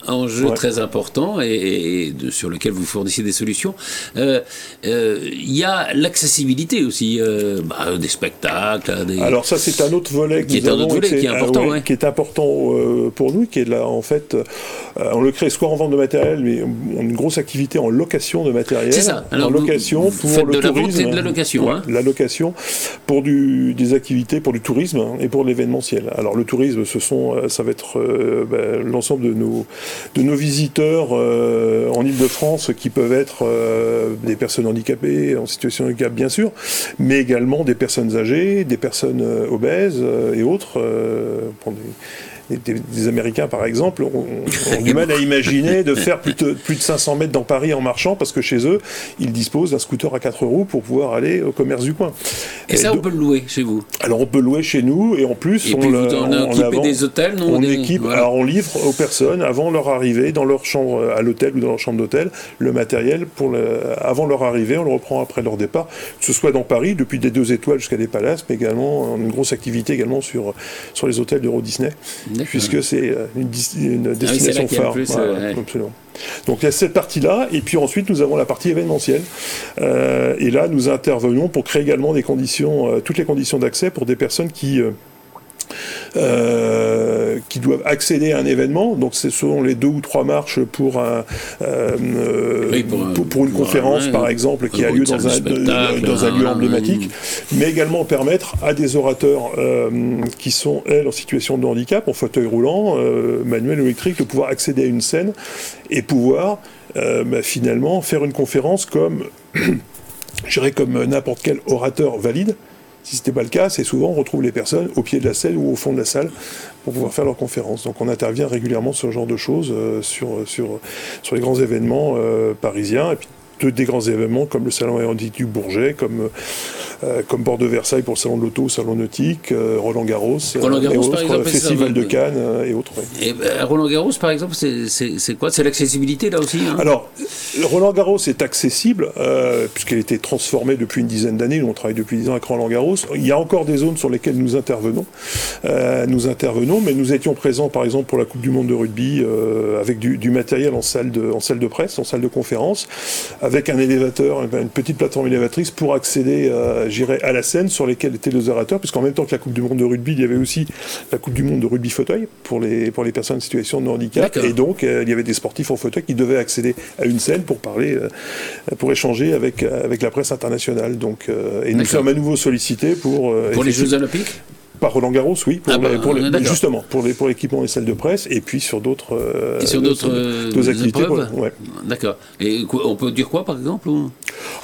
enjeu très important et, sur lequel vous fournissez des solutions. Euh, euh, il y a l'accessibilité aussi, euh, bah, des spectacles. Alors ça, c'est un autre volet qui est un autre volet qui est important, qui est important pour nous, qui est là en fait, on le crée soit en vente de matériel, mais on a une grosse activité en location de matériel. C'est ça. en location pour le de tourisme. La de la location. Hein. La location pour du, des activités pour du tourisme hein, et pour l'événementiel. Alors le tourisme, ce sont, ça va être ben, l'ensemble de nos de nos visiteurs euh, en Ile-de-France qui peuvent être euh, des personnes handicapées, en situation de handicap bien sûr, mais également des personnes âgées, des personnes euh, obèses et autres, Américains, par exemple, ont, du mal à imaginer de faire plus de, plus de 500 mètres dans Paris en marchant parce que chez eux, ils disposent d'un scooter à 4 roues pour pouvoir aller au commerce du coin. Et, ça, on peut le louer chez vous Alors, on peut le louer chez nous et en plus, on, le, on, des hôtels, non on équipe. Alors, on livre aux personnes avant leur arrivée dans leur chambre à l'hôtel ou dans leur chambre d'hôtel le matériel pour le, avant leur arrivée. On le reprend après leur départ, que ce soit dans Paris, depuis des deux étoiles jusqu'à des palaces, mais également une grosse activité également sur, sur les hôtels d'Euro Disney puisque c'est euh, une, ah destination phare. Donc il y a cette partie-là, et puis ensuite nous avons la partie événementielle. Euh, et là, nous intervenons pour créer également des conditions, euh, toutes les conditions d'accès pour des personnes qui euh, qui doivent accéder à un événement. Donc ce sont les deux ou trois marches pour, un, euh, pour, une conférence, par exemple, qui a lieu dans un, dans un lieu emblématique, mais également permettre à des orateurs euh, qui sont, elles, en situation de handicap, en fauteuil roulant, manuel ou électrique, de pouvoir accéder à une scène et pouvoir bah, finalement faire une conférence comme, je comme n'importe quel orateur valide, si ce n'était pas le cas, c'est souvent on retrouve les personnes au pied de la scène ou au fond de la salle pour pouvoir faire leurs conférences. Donc on intervient régulièrement sur ce genre de choses, euh, sur, sur, sur les grands événements euh, parisiens. Des grands événements comme le salon aéronautique du Bourget, comme, euh, comme Port de Versailles pour le salon de l'auto, salon nautique, euh, Roland Garros, Roland Garros autres, par exemple, Festival de Cannes et autres. Et Roland Garros par exemple, c'est quoi? C'est l'accessibilité là aussi hein? Alors, Roland Garros est accessible euh, puisqu'elle a été transformée depuis une dizaine d'années. Nous on travaille depuis 10 ans avec Roland Garros. Il y a encore des zones sur lesquelles nous intervenons. nous intervenons, mais nous étions présents par exemple pour la Coupe du Monde de rugby avec du, du, matériel en salle, de, en salle de presse, en salle de conférence avec un élévateur, une petite plateforme élévatrice pour accéder euh, à la scène sur lesquelles étaient les orateurs, puisqu'en même temps que la Coupe du Monde de rugby, il y avait aussi la Coupe du Monde de rugby fauteuil pour les, pour les personnes en situation de handicap. Et donc, euh, il y avait des sportifs en fauteuil qui devaient accéder à une scène pour parler, euh, pour échanger avec, avec la presse internationale. Donc, et nous sommes à nouveau sollicités pour... pour les Jeux Olympiques? Par Roland Garros, oui, pour, ah bah, justement, pour, les, pour l'équipement des salles de presse, et puis sur d'autres, euh, sur d'autres, activités. D'accord. Et on peut dire quoi, par exemple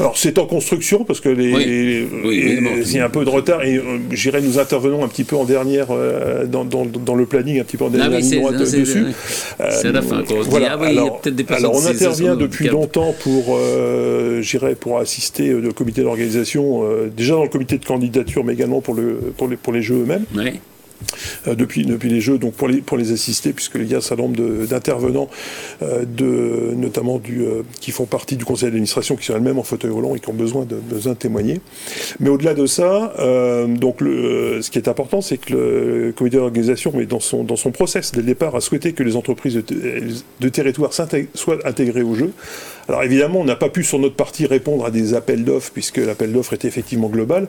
Alors c'est en construction parce que les, il y a un peu de retard et euh, j'irai nous intervenons un petit peu en dernière euh, dans, dans, le planning un petit peu en dernière ah ligne dessus. c'est la fin. On voilà. ah, oui, alors, il y a alors on intervient depuis longtemps pour j'irai pour assister le comité d'organisation déjà dans le comité de candidature mais également pour le pour les pour les jeux eux-mêmes. Euh, depuis, les Jeux, donc pour les, assister, puisqu'il y a un certain nombre d'intervenants, euh, notamment euh, qui font partie du conseil d'administration, qui sont elles-mêmes en fauteuil roulant et qui ont besoin de, témoigner. Mais au-delà de ça, ce qui est important, c'est que le comité d'organisation, dans son, dans son process, dès le départ, a souhaité que les entreprises de, de territoire soient intégrées au jeu. Alors évidemment, on n'a pas pu sur notre partie répondre à des appels d'offres, puisque l'appel d'offres était effectivement global.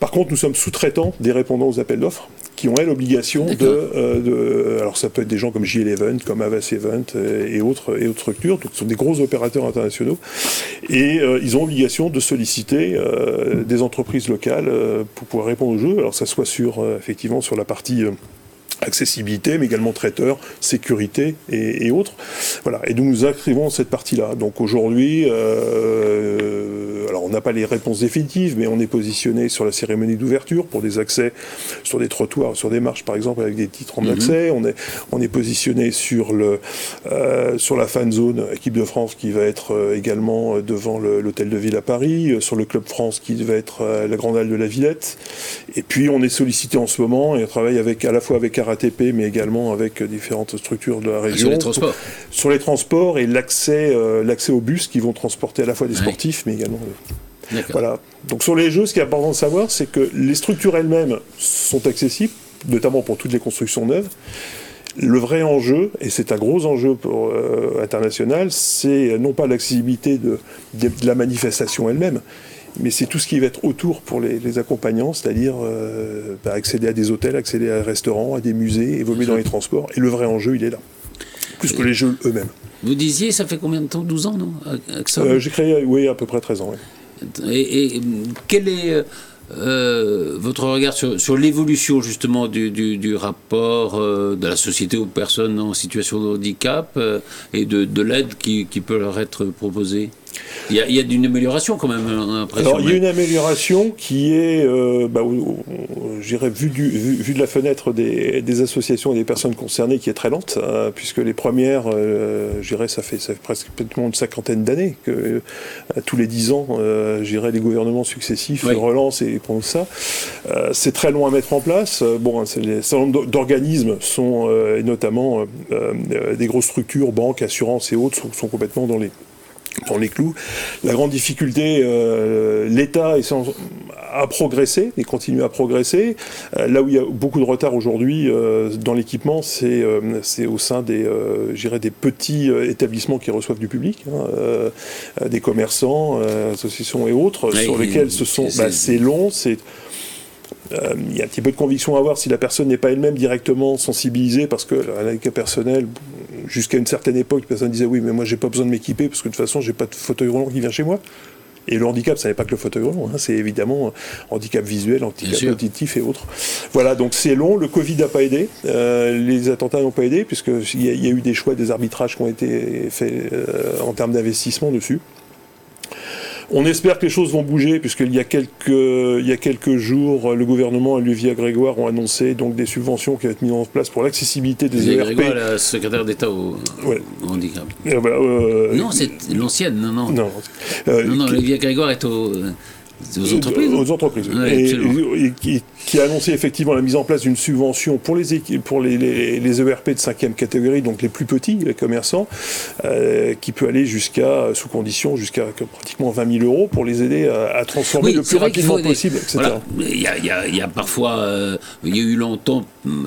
Par contre, nous sommes sous-traitants des répondants aux appels d'offres qui ont l'obligation euh, de, Alors ça peut être des gens comme JL comme Avas Event euh, et, autres, et autres structures, donc ce sont des gros opérateurs internationaux, et euh, ils ont obligation de solliciter des entreprises locales pour pouvoir répondre au jeu. Alors ça soit sur, effectivement, sur la partie accessibilité, mais également traiteur, sécurité et, autres. Voilà. Et nous nous inscrivons cette partie-là. Donc aujourd'hui, euh, alors on n'a pas les réponses définitives, mais on est positionné sur la cérémonie d'ouverture pour des accès sur des trottoirs, sur des marches par exemple avec des titres en mhm. accès. On est on est positionné sur le euh, sur la fan zone équipe de France qui va être euh, également devant l'hôtel de ville à Paris, sur le club France qui va être la grande halle de la Villette. Et puis on est sollicité en ce moment et on travaille avec à la fois avec ATP, mais également avec différentes structures de la région. Sur les transports Sur les transports et l'accès euh, l'accès aux bus qui vont transporter à la fois des sportifs, mais également... Voilà. Donc sur les jeux, ce qui est important de savoir, c'est que les structures elles-mêmes sont accessibles, notamment pour toutes les constructions neuves. Le vrai enjeu, et c'est un gros enjeu pour, euh, international, c'est non pas l'accessibilité de, de, la manifestation elle-même, mais c'est tout ce qui va être autour pour les, accompagnants, c'est-à-dire euh, bah, accéder à des hôtels, accéder à des restaurants, à des musées, évoluer dans les transports. Et le vrai enjeu, il est là. Plus que les jeux eux-mêmes. Vous disiez, ça fait combien de temps 12 ans, non euh, J'ai créé, oui, à peu près 13 ans. Et, quel est euh, votre regard sur, l'évolution justement du, rapport de la société aux personnes en situation de handicap et de, l'aide qui, qui, peut leur être proposée? Il y, a, une amélioration quand même, Alors, il y a une amélioration qui est, euh, bah, j'irais, vu, vu, de la fenêtre des, associations et des personnes concernées, qui est très lente, hein, puisque les premières, euh, j'irais, ça fait, ça fait presque une cinquantaine d'années que euh, tous les dix ans, euh, j'irais, les gouvernements successifs relancent et prennent ça. Euh, c'est très long à mettre en place. Bon, les certain nombre d'organismes sont, et notamment des grosses structures, banques, assurances et autres, sont complètement dans les dans les clous. La grande difficulté, euh, l'État a progressé et continue à progresser. Euh, là où il y a beaucoup de retard aujourd'hui euh, dans l'équipement, c'est au sein des, des petits établissements qui reçoivent du public, hein, des commerçants, associations et autres, sur lesquels ce sont, bah, c'est long, c'est il y a un petit peu de conviction à avoir si la personne n'est pas elle-même directement sensibilisée parce que handicap personnel, jusqu'à une certaine époque, la personne disait oui, mais moi j'ai pas besoin de m'équiper parce que de toute façon j'ai pas de fauteuil roulant qui vient chez moi. Et le handicap, ça n'est pas que le fauteuil roulant, hein, c'est évidemment handicap visuel, handicap auditif et autres. Voilà, donc c'est long, le Covid n'a pas aidé, euh, les attentats n'ont pas aidé, puisqu'il y, y, a eu des choix, des arbitrages qui ont été faits euh, en termes d'investissement dessus. On espère que les choses vont bouger, puisqu'il y a quelques, il y a quelques jours, le gouvernement et Olivier Grégoire ont annoncé donc des subventions qui vont être mises en place pour l'accessibilité des ERP. Grégoire, la secrétaire d'État au, handicap. Euh, non, c'est l'ancienne, non, non. Non, euh, non, non Olivier Grégoire est au aux entreprises. Aux entreprises. et, qui a annoncé effectivement la mise en place d'une subvention pour les, pour les, les, ERP de cinquième catégorie, donc les plus petits, les commerçants, euh, qui peut aller jusqu'à, sous condition, jusqu'à pratiquement 20 000 euros pour les aider à, transformer le plus rapidement possible, etc. Il, y a, il, y a, parfois, euh, il y a eu longtemps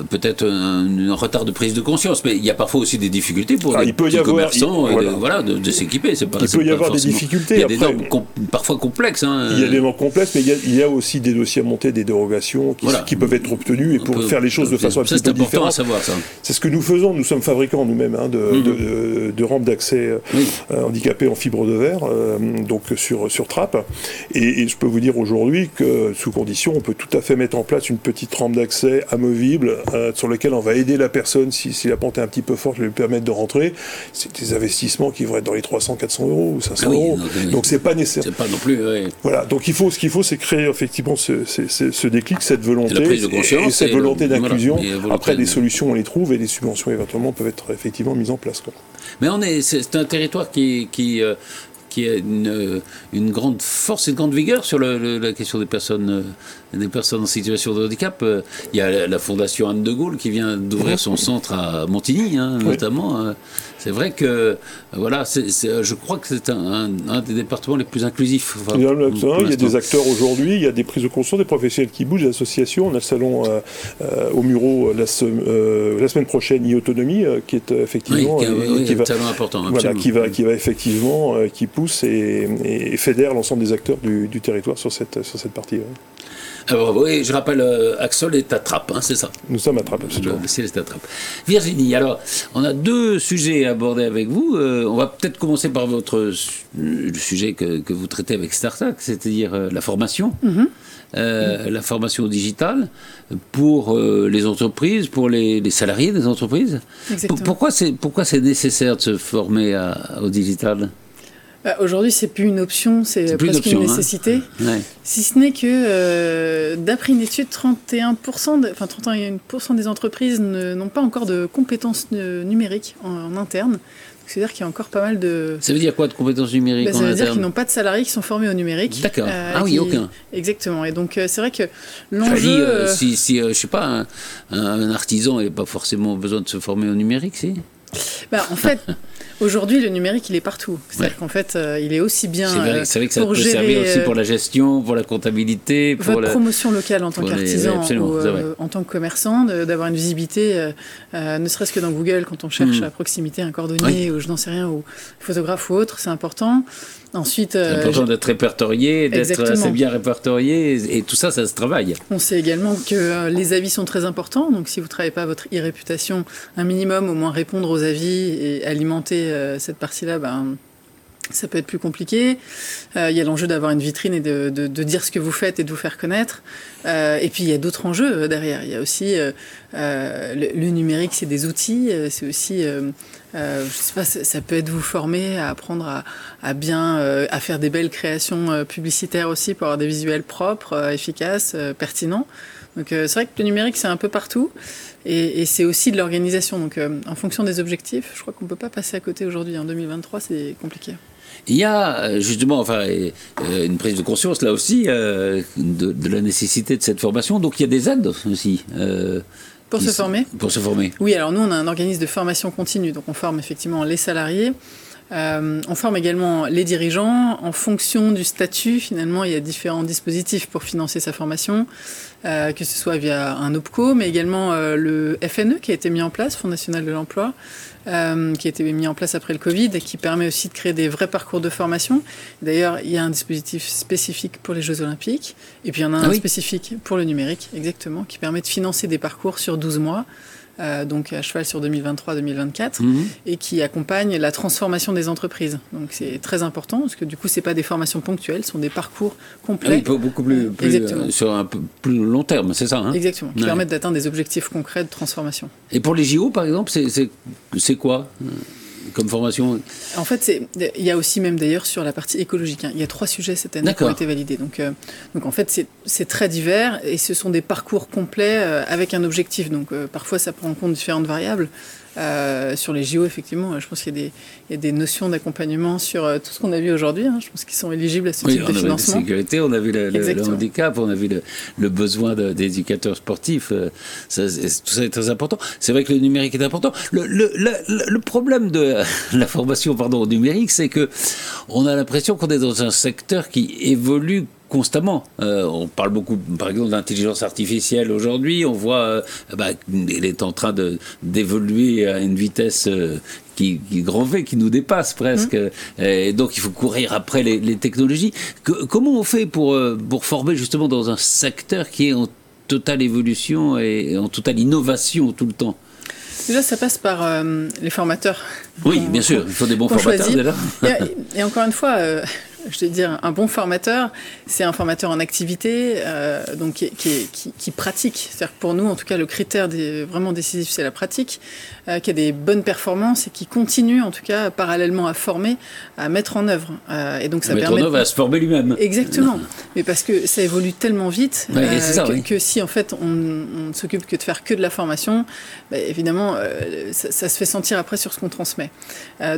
peut-être un, retard de prise de conscience, mais il y a parfois aussi des difficultés pour ah, les commerçants voilà. de, s'équiper. il peut y avoir des difficultés. Il y a des normes parfois complexes. Hein. Il y a complexe, mais il y, a, aussi des dossiers à monter, des dérogations qui, peuvent être obtenus et pour faire les choses de façon un petit peu différente. C'est ce que nous faisons. Nous sommes fabricants nous-mêmes hein, de, de, rampes d'accès euh, handicapées en fibre de verre, euh, donc sur, sur trappe. Et, je peux vous dire aujourd'hui que sous condition, on peut tout à fait mettre en place une petite rampe d'accès amovible euh, sur laquelle on va aider la personne si, si la pente est un petit peu forte, lui permettre de rentrer. C'est des investissements qui vont être dans les 300, 400 euros ou 500 ah euros. Donc c'est pas nécessaire. C'est pas non plus. Voilà. Donc il faut ce qu'il faut, c'est créer effectivement ce, ce, déclic, cette volonté et, cette volonté d'inclusion. Après, des solutions, on les trouve et des subventions éventuellement peuvent être effectivement mises en place. Quoi. Mais on est, c'est un territoire qui, qui euh, qui a une, une, grande force et une grande vigueur sur la question des personnes, euh, des personnes en situation de handicap. Euh, il y a la Fondation Anne de Gaulle qui vient d'ouvrir son centre à Montigny, hein, notamment. C'est vrai que, voilà, je crois que c'est un, un, des départements les plus inclusifs. il, y a, des acteurs aujourd'hui, il y a des prises de conscience, des professionnels qui bougent, des associations. On a le salon euh, au Muro la, la, semaine prochaine, e-autonomie, qui est effectivement. qui, va, important, voilà, qui, va, qui va effectivement, qui et, fédère l'ensemble des acteurs du, territoire sur cette, sur cette partie. Alors, oui, je rappelle, euh, Axel est à Trappes, hein, c'est ça Nous sommes à Trappes, absolument. Le est à Trappes. Virginie, alors, on a deux sujets à aborder avec vous. Euh, on va peut-être commencer par votre le sujet que, que vous traitez avec StarTac, c'est-à-dire euh, la formation. Mm-hmm. la formation digitale pour les entreprises, pour les, salariés des entreprises. Pourquoi c'est pourquoi c'est nécessaire de se former à, au digital? Bah, aujourd'hui, c'est plus une option, c'est presque une hein. nécessité. Si ce n'est que, euh, d'après une étude, 31%, enfin 31% des entreprises n'ont pas encore de compétences numériques en, interne. C'est-à-dire qu'il y a encore pas mal de. Ça veut dire quoi de compétences numériques bah, Ça veut dire qu'ils n'ont pas de salariés qui sont formés au numérique. D'accord. Euh, ah oui, aucun. Exactement. Et donc, euh, c'est vrai que l'enjeu. si, si je sais pas, un, un artisan n'a pas forcément besoin de se former au numérique, si? Bah, En fait. Aujourd'hui, le numérique, il est partout. C'est-à-dire qu'en fait, euh, il est aussi bien. C'est vrai, que ça peut servir aussi pour la gestion, pour la comptabilité, pour votre promotion locale en tant qu'artisan ou euh, en tant que commerçant, d'avoir une visibilité, euh, ne serait-ce que dans Google, quand on cherche hmm. à proximité un cordonnier ou je n'en sais rien, ou photographe ou autre, c'est important. Ensuite, c'est important d'être répertorié, d'être assez bien répertorié, et tout ça, ça se travaille. On sait également que les avis sont très importants, donc si vous ne travaillez pas votre e-réputation, un minimum, au moins répondre aux avis et alimenter euh, cette partie-là, ben, ça peut être plus compliqué. Euh, il y a l'enjeu d'avoir une vitrine et de, dire ce que vous faites et de vous faire connaître. Euh, et puis il y a d'autres enjeux derrière. Il y a aussi le, numérique, c'est des outils. C'est aussi, je sais pas, ça, peut être vous former à apprendre à, bien, à faire des belles créations publicitaires aussi pour avoir des visuels propres, efficaces, pertinents. Donc c'est vrai que le numérique c'est un peu partout. Et, c'est aussi de l'organisation. Donc, euh, en fonction des objectifs, je crois qu'on ne peut pas passer à côté aujourd'hui. En 2023, c'est compliqué. Il y a euh, justement enfin, euh, une prise de conscience là aussi de, la nécessité de cette formation. Donc il y a des aides aussi. pour se former Pour se former. Oui, alors nous on a un organisme de formation continue. Donc on forme effectivement les salariés. On forme également les dirigeants. En fonction du statut, finalement, il y a différents dispositifs pour financer sa formation. Euh, que ce soit via un OPCO, mais également euh, le FNE qui a été mis en place, Fonds national de l'emploi, euh, qui a été mis en place après le Covid et qui permet aussi de créer des vrais parcours de formation. D'ailleurs, il y a un dispositif spécifique pour les Jeux Olympiques, et puis il y en a un ah spécifique pour le numérique, exactement, qui permet de financer des parcours sur 12 mois. Euh, donc à cheval sur 2023-2024, mhm. et qui accompagne la transformation des entreprises. Donc c'est très important, parce que du coup, ce pas des formations ponctuelles, ce sont des parcours complets. Ah beaucoup plus, euh, sur un peu plus long terme, c'est ça hein? Exactement, qui permettent d'atteindre des objectifs concrets de transformation. Et pour les JO, par exemple, c'est quoi? Comme formation En fait, il y a aussi même d'ailleurs sur la partie écologique. Hein. il y a trois sujets cette année qui ont été validés. Donc, euh, donc en fait, c'est très divers et ce sont des parcours complets euh, avec un objectif. Donc euh, parfois, ça prend en compte différentes variables. Euh, sur les JO, effectivement, je pense qu'il y, a des notions d'accompagnement sur euh, tout ce qu'on a vu aujourd'hui. Hein. Je pense qu'ils sont éligibles à ce type de financement. On a vu la sécurité, on a vu le, handicap, on a vu le, besoin d'éducateurs sportifs. Euh, ça, tout ça est très important. C'est vrai que le numérique est important. Le, problème de la formation pardon, au numérique, c'est que on a l'impression qu'on est dans un secteur qui évolue constamment. on parle beaucoup, par exemple, d'intelligence artificielle aujourd'hui. On voit, bah, elle est en train d'évoluer à une vitesse qui, qui grand V, qui nous dépasse presque. Mmh. Et donc il faut courir après les, technologies. comment on fait pour, pour former justement dans un secteur qui est en totale évolution et en totale innovation tout le temps? Déjà, ça passe par euh, les formateurs. Oui, bien sûr, il faut des bons formateurs déjà. Et, encore une fois, euh, je vais dire, un bon formateur, c'est un formateur en activité, euh, donc qui, qui, qui, pratique. C'est-à-dire pour nous, en tout cas, le critère des, vraiment décisif, c'est la pratique, euh, qui a des bonnes performances et qui continue, en tout cas, parallèlement à former, à mettre en œuvre. Euh, et donc ça mettre en œuvre, à se former lui-même. Exactement. Mais parce que ça évolue tellement vite euh, que, si en fait on, ne s'occupe que de faire que de la formation, bah, évidemment, ça, se fait sentir après sur ce qu'on transmet.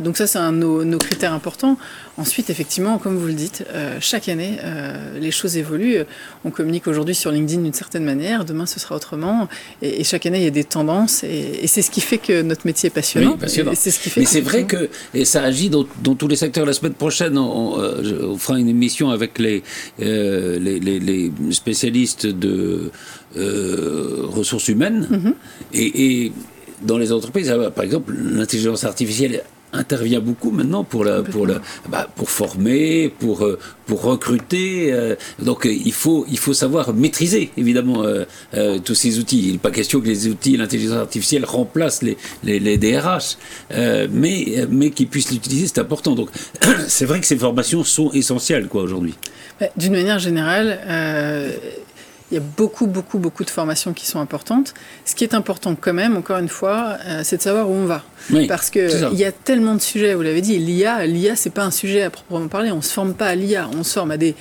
donc ça, c'est un de nos, nos, critères importants. Ensuite, effectivement, comme vous le dites, chaque année, les choses évoluent. On communique aujourd'hui sur LinkedIn d'une certaine manière, demain ce sera autrement. Et, chaque année, il y a des tendances. Et, c'est ce qui fait que notre métier est passionnant. C'est ce qui fait Mais c'est vrai que, et ça agit dans, tous les secteurs. La semaine prochaine, on, euh, fera une émission avec les, euh, les, spécialistes de euh, ressources humaines. Mm-hmm. et, et dans les entreprises, par exemple, l'intelligence artificielle intervient beaucoup maintenant pour la, pour la, bah, pour former, pour euh, pour recruter. Euh, donc euh, il faut il faut savoir maîtriser évidemment tous ces outils. Il n'est pas question que les outils l'intelligence artificielle remplacent les les, les DRH, mais mais qu'ils puissent l'utiliser, c'est important. Donc c'est vrai que ces formations sont essentielles quoi aujourd'hui. D'une manière générale il y a beaucoup, beaucoup, beaucoup de formations qui sont importantes. Ce qui est important quand même, encore une fois, euh, c'est de savoir où on va. Parce qu'il y a tellement de sujets, vous l'avez dit, l'IA, l'IA, c'est pas un sujet à proprement parler. On ne se forme pas à l'IA, on se forme à des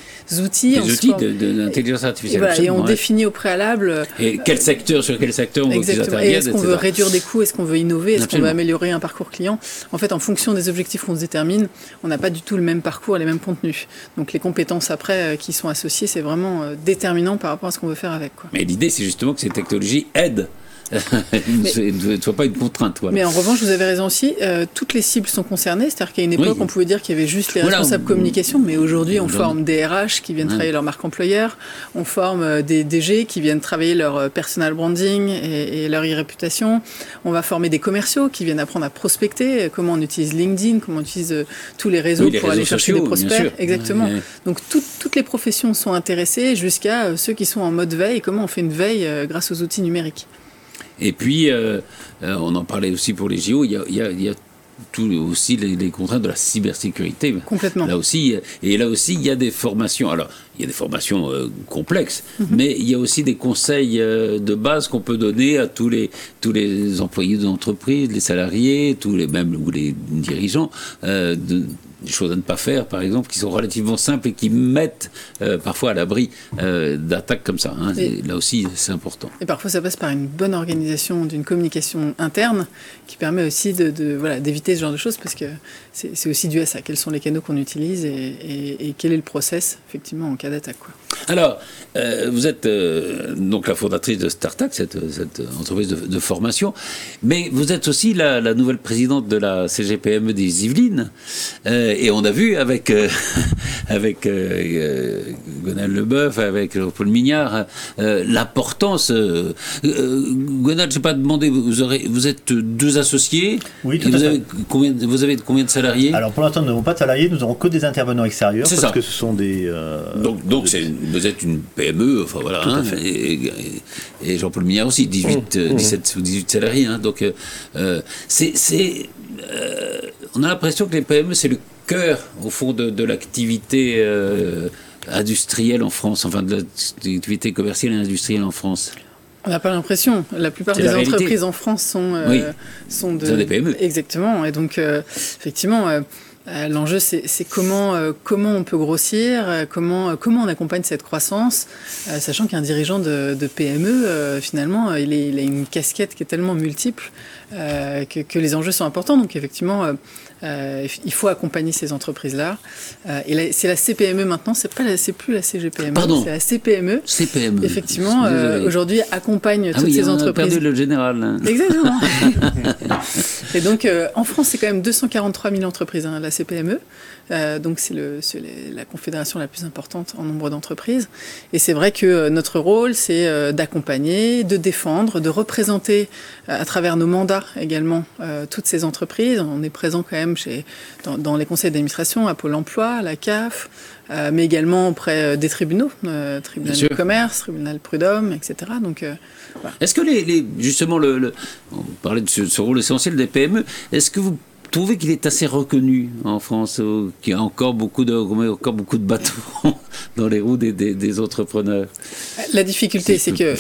outils. Des outils d'intelligence artificielle. Et, on définit au préalable. Et quel secteur, sur quel secteur on veut Est-ce qu'on veut réduire des coûts Est-ce qu'on veut innover Est-ce qu'on veut améliorer un parcours client? En fait, en fonction des objectifs qu'on se détermine, on n'a pas du tout le même parcours et les mêmes contenus. Donc les compétences après euh, qui sont associées, c'est vraiment euh, déterminant par rapport à ce veut faire avec. Quoi. Mais l'idée, c'est justement que ces technologies aident ne soit pas une contrainte. Mais en revanche, vous avez raison aussi, euh, toutes les cibles sont concernées. C'est-à-dire qu'à une époque, on pouvait dire qu'il y avait juste les responsables communication, mais aujourd'hui, on forme des RH qui viennent travailler leur marque employeur, on forme euh, des DG qui viennent travailler leur euh, personal branding et, leur e-réputation, on va former des commerciaux qui viennent apprendre à prospecter, comment on utilise LinkedIn, comment on utilise tous les réseaux pour aller chercher des prospects. Exactement. Donc toutes les professions sont intéressées jusqu'à ceux qui sont en mode veille, comment on fait une veille grâce aux outils numériques. Et puis, euh, euh, on en parlait aussi pour les JO, il y a, tout aussi les, contraintes de la cybersécurité. Complètement. Là aussi, et là aussi, il y a des formations. Alors, il y a des formations euh, complexes, mhm. mais il y a aussi des conseils de base qu'on peut donner à tous les tous les employés d'entreprise, les salariés, tous les même ou les dirigeants de des choses à ne pas faire, par exemple, qui sont relativement simples et qui mettent euh, parfois à l'abri euh, d'attaques comme ça. Hein. là aussi, c'est important. Et parfois, ça passe par une bonne organisation d'une communication interne qui permet aussi de, voilà, d'éviter ce genre de choses parce que c'est, aussi dû à ça. Quels sont les canaux qu'on utilise et, quel est le process, effectivement, en cas d'attaque. Quoi. Alors, euh, vous êtes donc la fondatrice de Startup, cette, cette entreprise de, formation, mais vous êtes aussi la, la, nouvelle présidente de la CGPME des Yvelines et on a vu avec, euh, avec euh, euh Leboeuf, avec Paul Mignard, euh, l'importance. Euh, Gonal, je n'ai pas demandé, vous, aurez, vous êtes deux associés. Oui, tout vous, avez combien, vous avez combien de salariés? Alors pour l'instant, nous n'avons pas de salariés, nous n'avons que des intervenants extérieurs. parce ça. que ce sont des. donc donc vous êtes une PME, enfin voilà. Hein, et, Jean-Paul Mignard aussi, 18, 17 ou 18 salariés. Hein, donc c'est. on a l'impression que les PME, c'est le cœur, au fond, de, l'activité euh, industrielle en France, enfin de l'activité commerciale et industrielle en France on n'a pas l'impression. La plupart des entreprises en France sont, euh, sont, de, des PME. Exactement. Et donc, euh, effectivement, l'enjeu, c'est comment, comment on peut grossir, comment, comment on accompagne cette croissance, sachant qu'un dirigeant de, PME, finalement, il, il, a une casquette qui est tellement multiple que, que, les enjeux sont importants. Donc, effectivement, Euh, il faut accompagner ces entreprises-là. Euh, et c'est la CPME maintenant, c'est pas c'est plus la CGPME, c'est la CPME. CPME. Effectivement, euh, aujourd'hui accompagne ah toutes ces entreprises. A perdu le général. Exactement. et donc en France, c'est quand même 243 000 entreprises, hein, la CPME. Euh, donc c'est la confédération la plus importante en nombre d'entreprises. Et c'est vrai que euh, notre rôle, c'est euh, d'accompagner, de défendre, de représenter à travers nos mandats également toutes ces entreprises. On est présent quand même chez, dans, les conseils d'administration, à Pôle Emploi, à la CAF, mais également auprès des tribunaux, tribunal de commerce, tribunal prud'homme, etc. Donc, Est-ce que les, justement, le, on parlait de ce rôle essentiel des PME, est-ce que vous trouvez qu'il est assez reconnu en France, euh, qu'il y a encore beaucoup de, encore beaucoup de bateaux dans les roues des, entrepreneurs La difficulté, c'est que...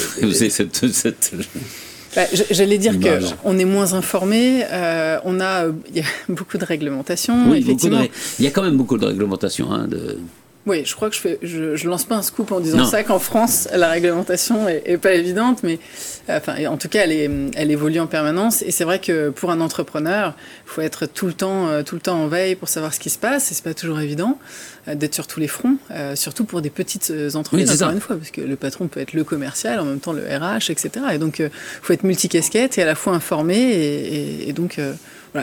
Bah, j'allais dire qu'on est moins informé, euh, on a, il y a beaucoup de réglementations. effectivement. il y a quand même beaucoup de réglementations. Hein, de... Oui, je crois que je fais, je, lance pas un scoop en disant ça qu'en France la réglementation est, pas évidente, mais euh, enfin, en tout cas elle, est, elle évolue en permanence. Et c'est vrai que pour un entrepreneur, il faut être tout le temps, euh, tout le temps en veille pour savoir ce qui se passe. Et c'est pas toujours évident euh, d'être sur tous les fronts, surtout pour des petites entreprises. encore une fois, parce que le patron peut être le commercial, en même temps le RH, etc. Et donc il faut être multicasquette et à la fois informé et, et donc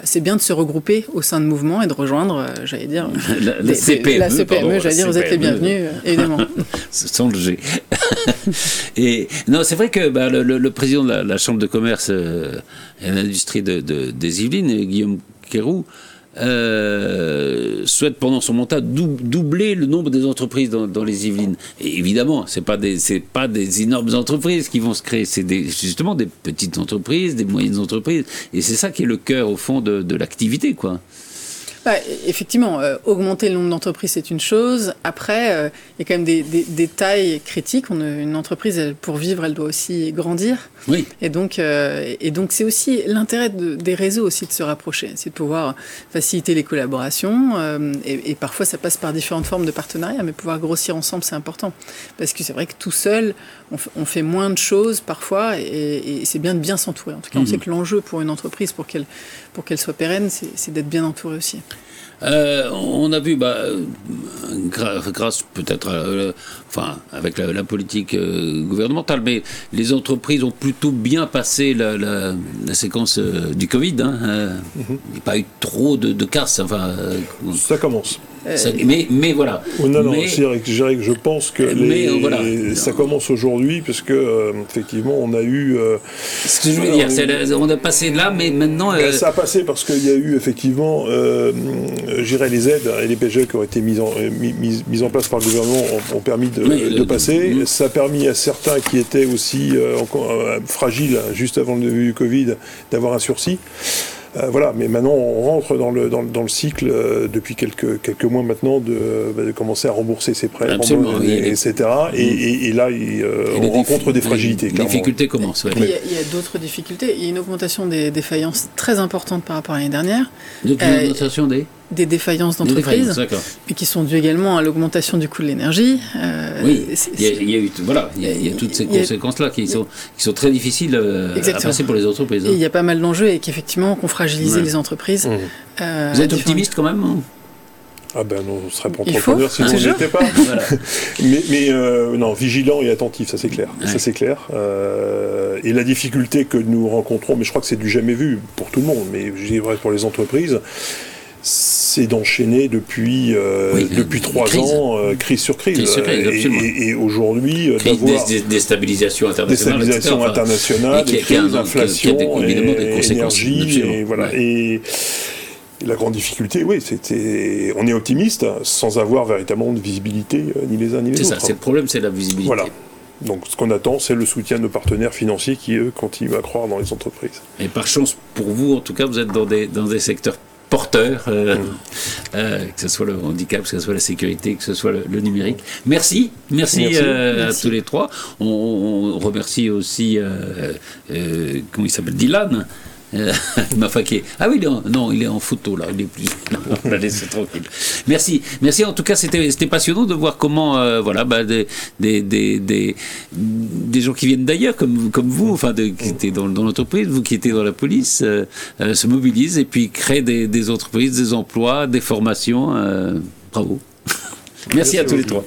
c'est bien de se regrouper au sein de mouvements et de rejoindre, euh, j'allais dire, la, CPME. E, j'allais dire, vous êtes les bienvenus, euh, évidemment. Sans le G. et non, c'est vrai que bah, le, président de la, Chambre de commerce euh, et l'industrie de, des Yvelines, Guillaume Quéroux, euh, souhaite pendant son mandat doubler le nombre des entreprises dans, les Yvelines. Et évidemment, ce pas des pas des énormes entreprises qui vont se créer, c'est justement des petites entreprises, des moyennes entreprises, et c'est ça qui est le cœur au fond de, de l'activité, quoi. Bah, effectivement, euh, augmenter le nombre d'entreprises, c'est une chose. Après, euh, il y a quand même des, des, tailles critiques. On, une entreprise, pour vivre, elle doit aussi grandir. Oui. Et donc, euh, et donc c'est aussi l'intérêt des réseaux aussi de se rapprocher. C'est de pouvoir faciliter les collaborations. Et, et, parfois, ça passe par différentes formes de partenariat, mais pouvoir grossir ensemble, c'est important. Parce que c'est vrai que tout seul, on, fait moins de choses parfois, et, c'est bien de bien s'entourer. En tout cas, on mhm. sait que l'enjeu pour une entreprise, pour qu'elle pour qu'elle soit pérenne, c'est d'être bien entourée aussi. Euh, on a vu, bah, grâce peut-être, euh, enfin, avec la, politique euh, gouvernementale, mais les entreprises ont plutôt bien passé la, séquence du Covid. Hein, mhm. Il n'y a pas eu trop de, de casse. Enfin, ça commence. Euh, mais, mais voilà. Oh, non, non, je pense que euh, ça commence aujourd'hui, parce que euh, effectivement, on a eu. Ce que je veux dire, on a passé de là, mais maintenant. Ben, ça a passé parce qu'il y a eu effectivement, j'irais les aides et les PGE qui ont été mises en, mis, en place par le gouvernement ont, permis de, passer. Ça a permis à certains qui étaient aussi encore, fragiles juste avant le début du Covid d'avoir un sursis. Euh, voilà, mais maintenant on rentre dans le, dans, le cycle euh, depuis quelques, quelques mois maintenant de, bah, de, commencer à rembourser ses prêts, etc. Et, là, euh, on rencontre des fragilités. Les difficultés commencent. Il y a, d'autres difficultés. Il y a une augmentation des défaillances très importante par rapport à l'année dernière. Donc, une augmentation des des défaillances d'entreprise, et qui sont dues également à l'augmentation du coût de l'énergie. Euh, oui, il y, a, eu, voilà, il y a, toutes ces conséquences-là qui sont, qui sont très difficiles euh, à passer pour les entreprises. Hein. il y a pas mal d'enjeux et qu'effectivement, qu'on fragilisé les entreprises. Mmh. Euh, Vous êtes optimiste quand même hein? Ah ben non, on serait pas entrepreneur si on n'était pas. Mais, mais non, vigilant et attentif, ça c'est clair. Ça c'est clair. et la difficulté que nous rencontrons, mais je crois que c'est du jamais vu pour tout le monde, mais je dirais pour les entreprises, c'est d'enchaîner depuis euh, depuis trois ans euh, crise sur crise, et, aujourd'hui euh, d'avoir déstabilisation internationale, déstabilisation internationale, des crises, inflation, énergie, et voilà et la grande difficulté, oui, c'était. On est optimiste sans avoir véritablement de visibilité ni les uns ni les autres. C'est ça, c'est le problème, c'est la visibilité. Voilà. Donc ce qu'on attend, c'est le soutien de nos partenaires financiers qui, eux, continuent à croire dans les entreprises. Et par chance pour vous, en tout cas, vous êtes dans des, dans des secteurs porteurs, euh, mm. euh, que ce soit le handicap, que ce soit la sécurité, que ce soit le, numérique. Merci, merci, euh, à tous les trois. On, remercie aussi, comment il s'appelle, Dylan. Euh, ah oui, il est en, non, il est en photo là. Il est plus. on l'a laissé tranquille. Merci, merci. En tout cas, c'était passionnant de voir comment, euh, voilà, bah, des, des, des, des, gens qui viennent d'ailleurs, comme, comme vous, enfin, de, qui étaient dans, dans l'entreprise, vous qui étiez dans la police, euh, se mobilisent et puis créent des, des entreprises, des emplois, des formations. bravo. merci, à tous les trois.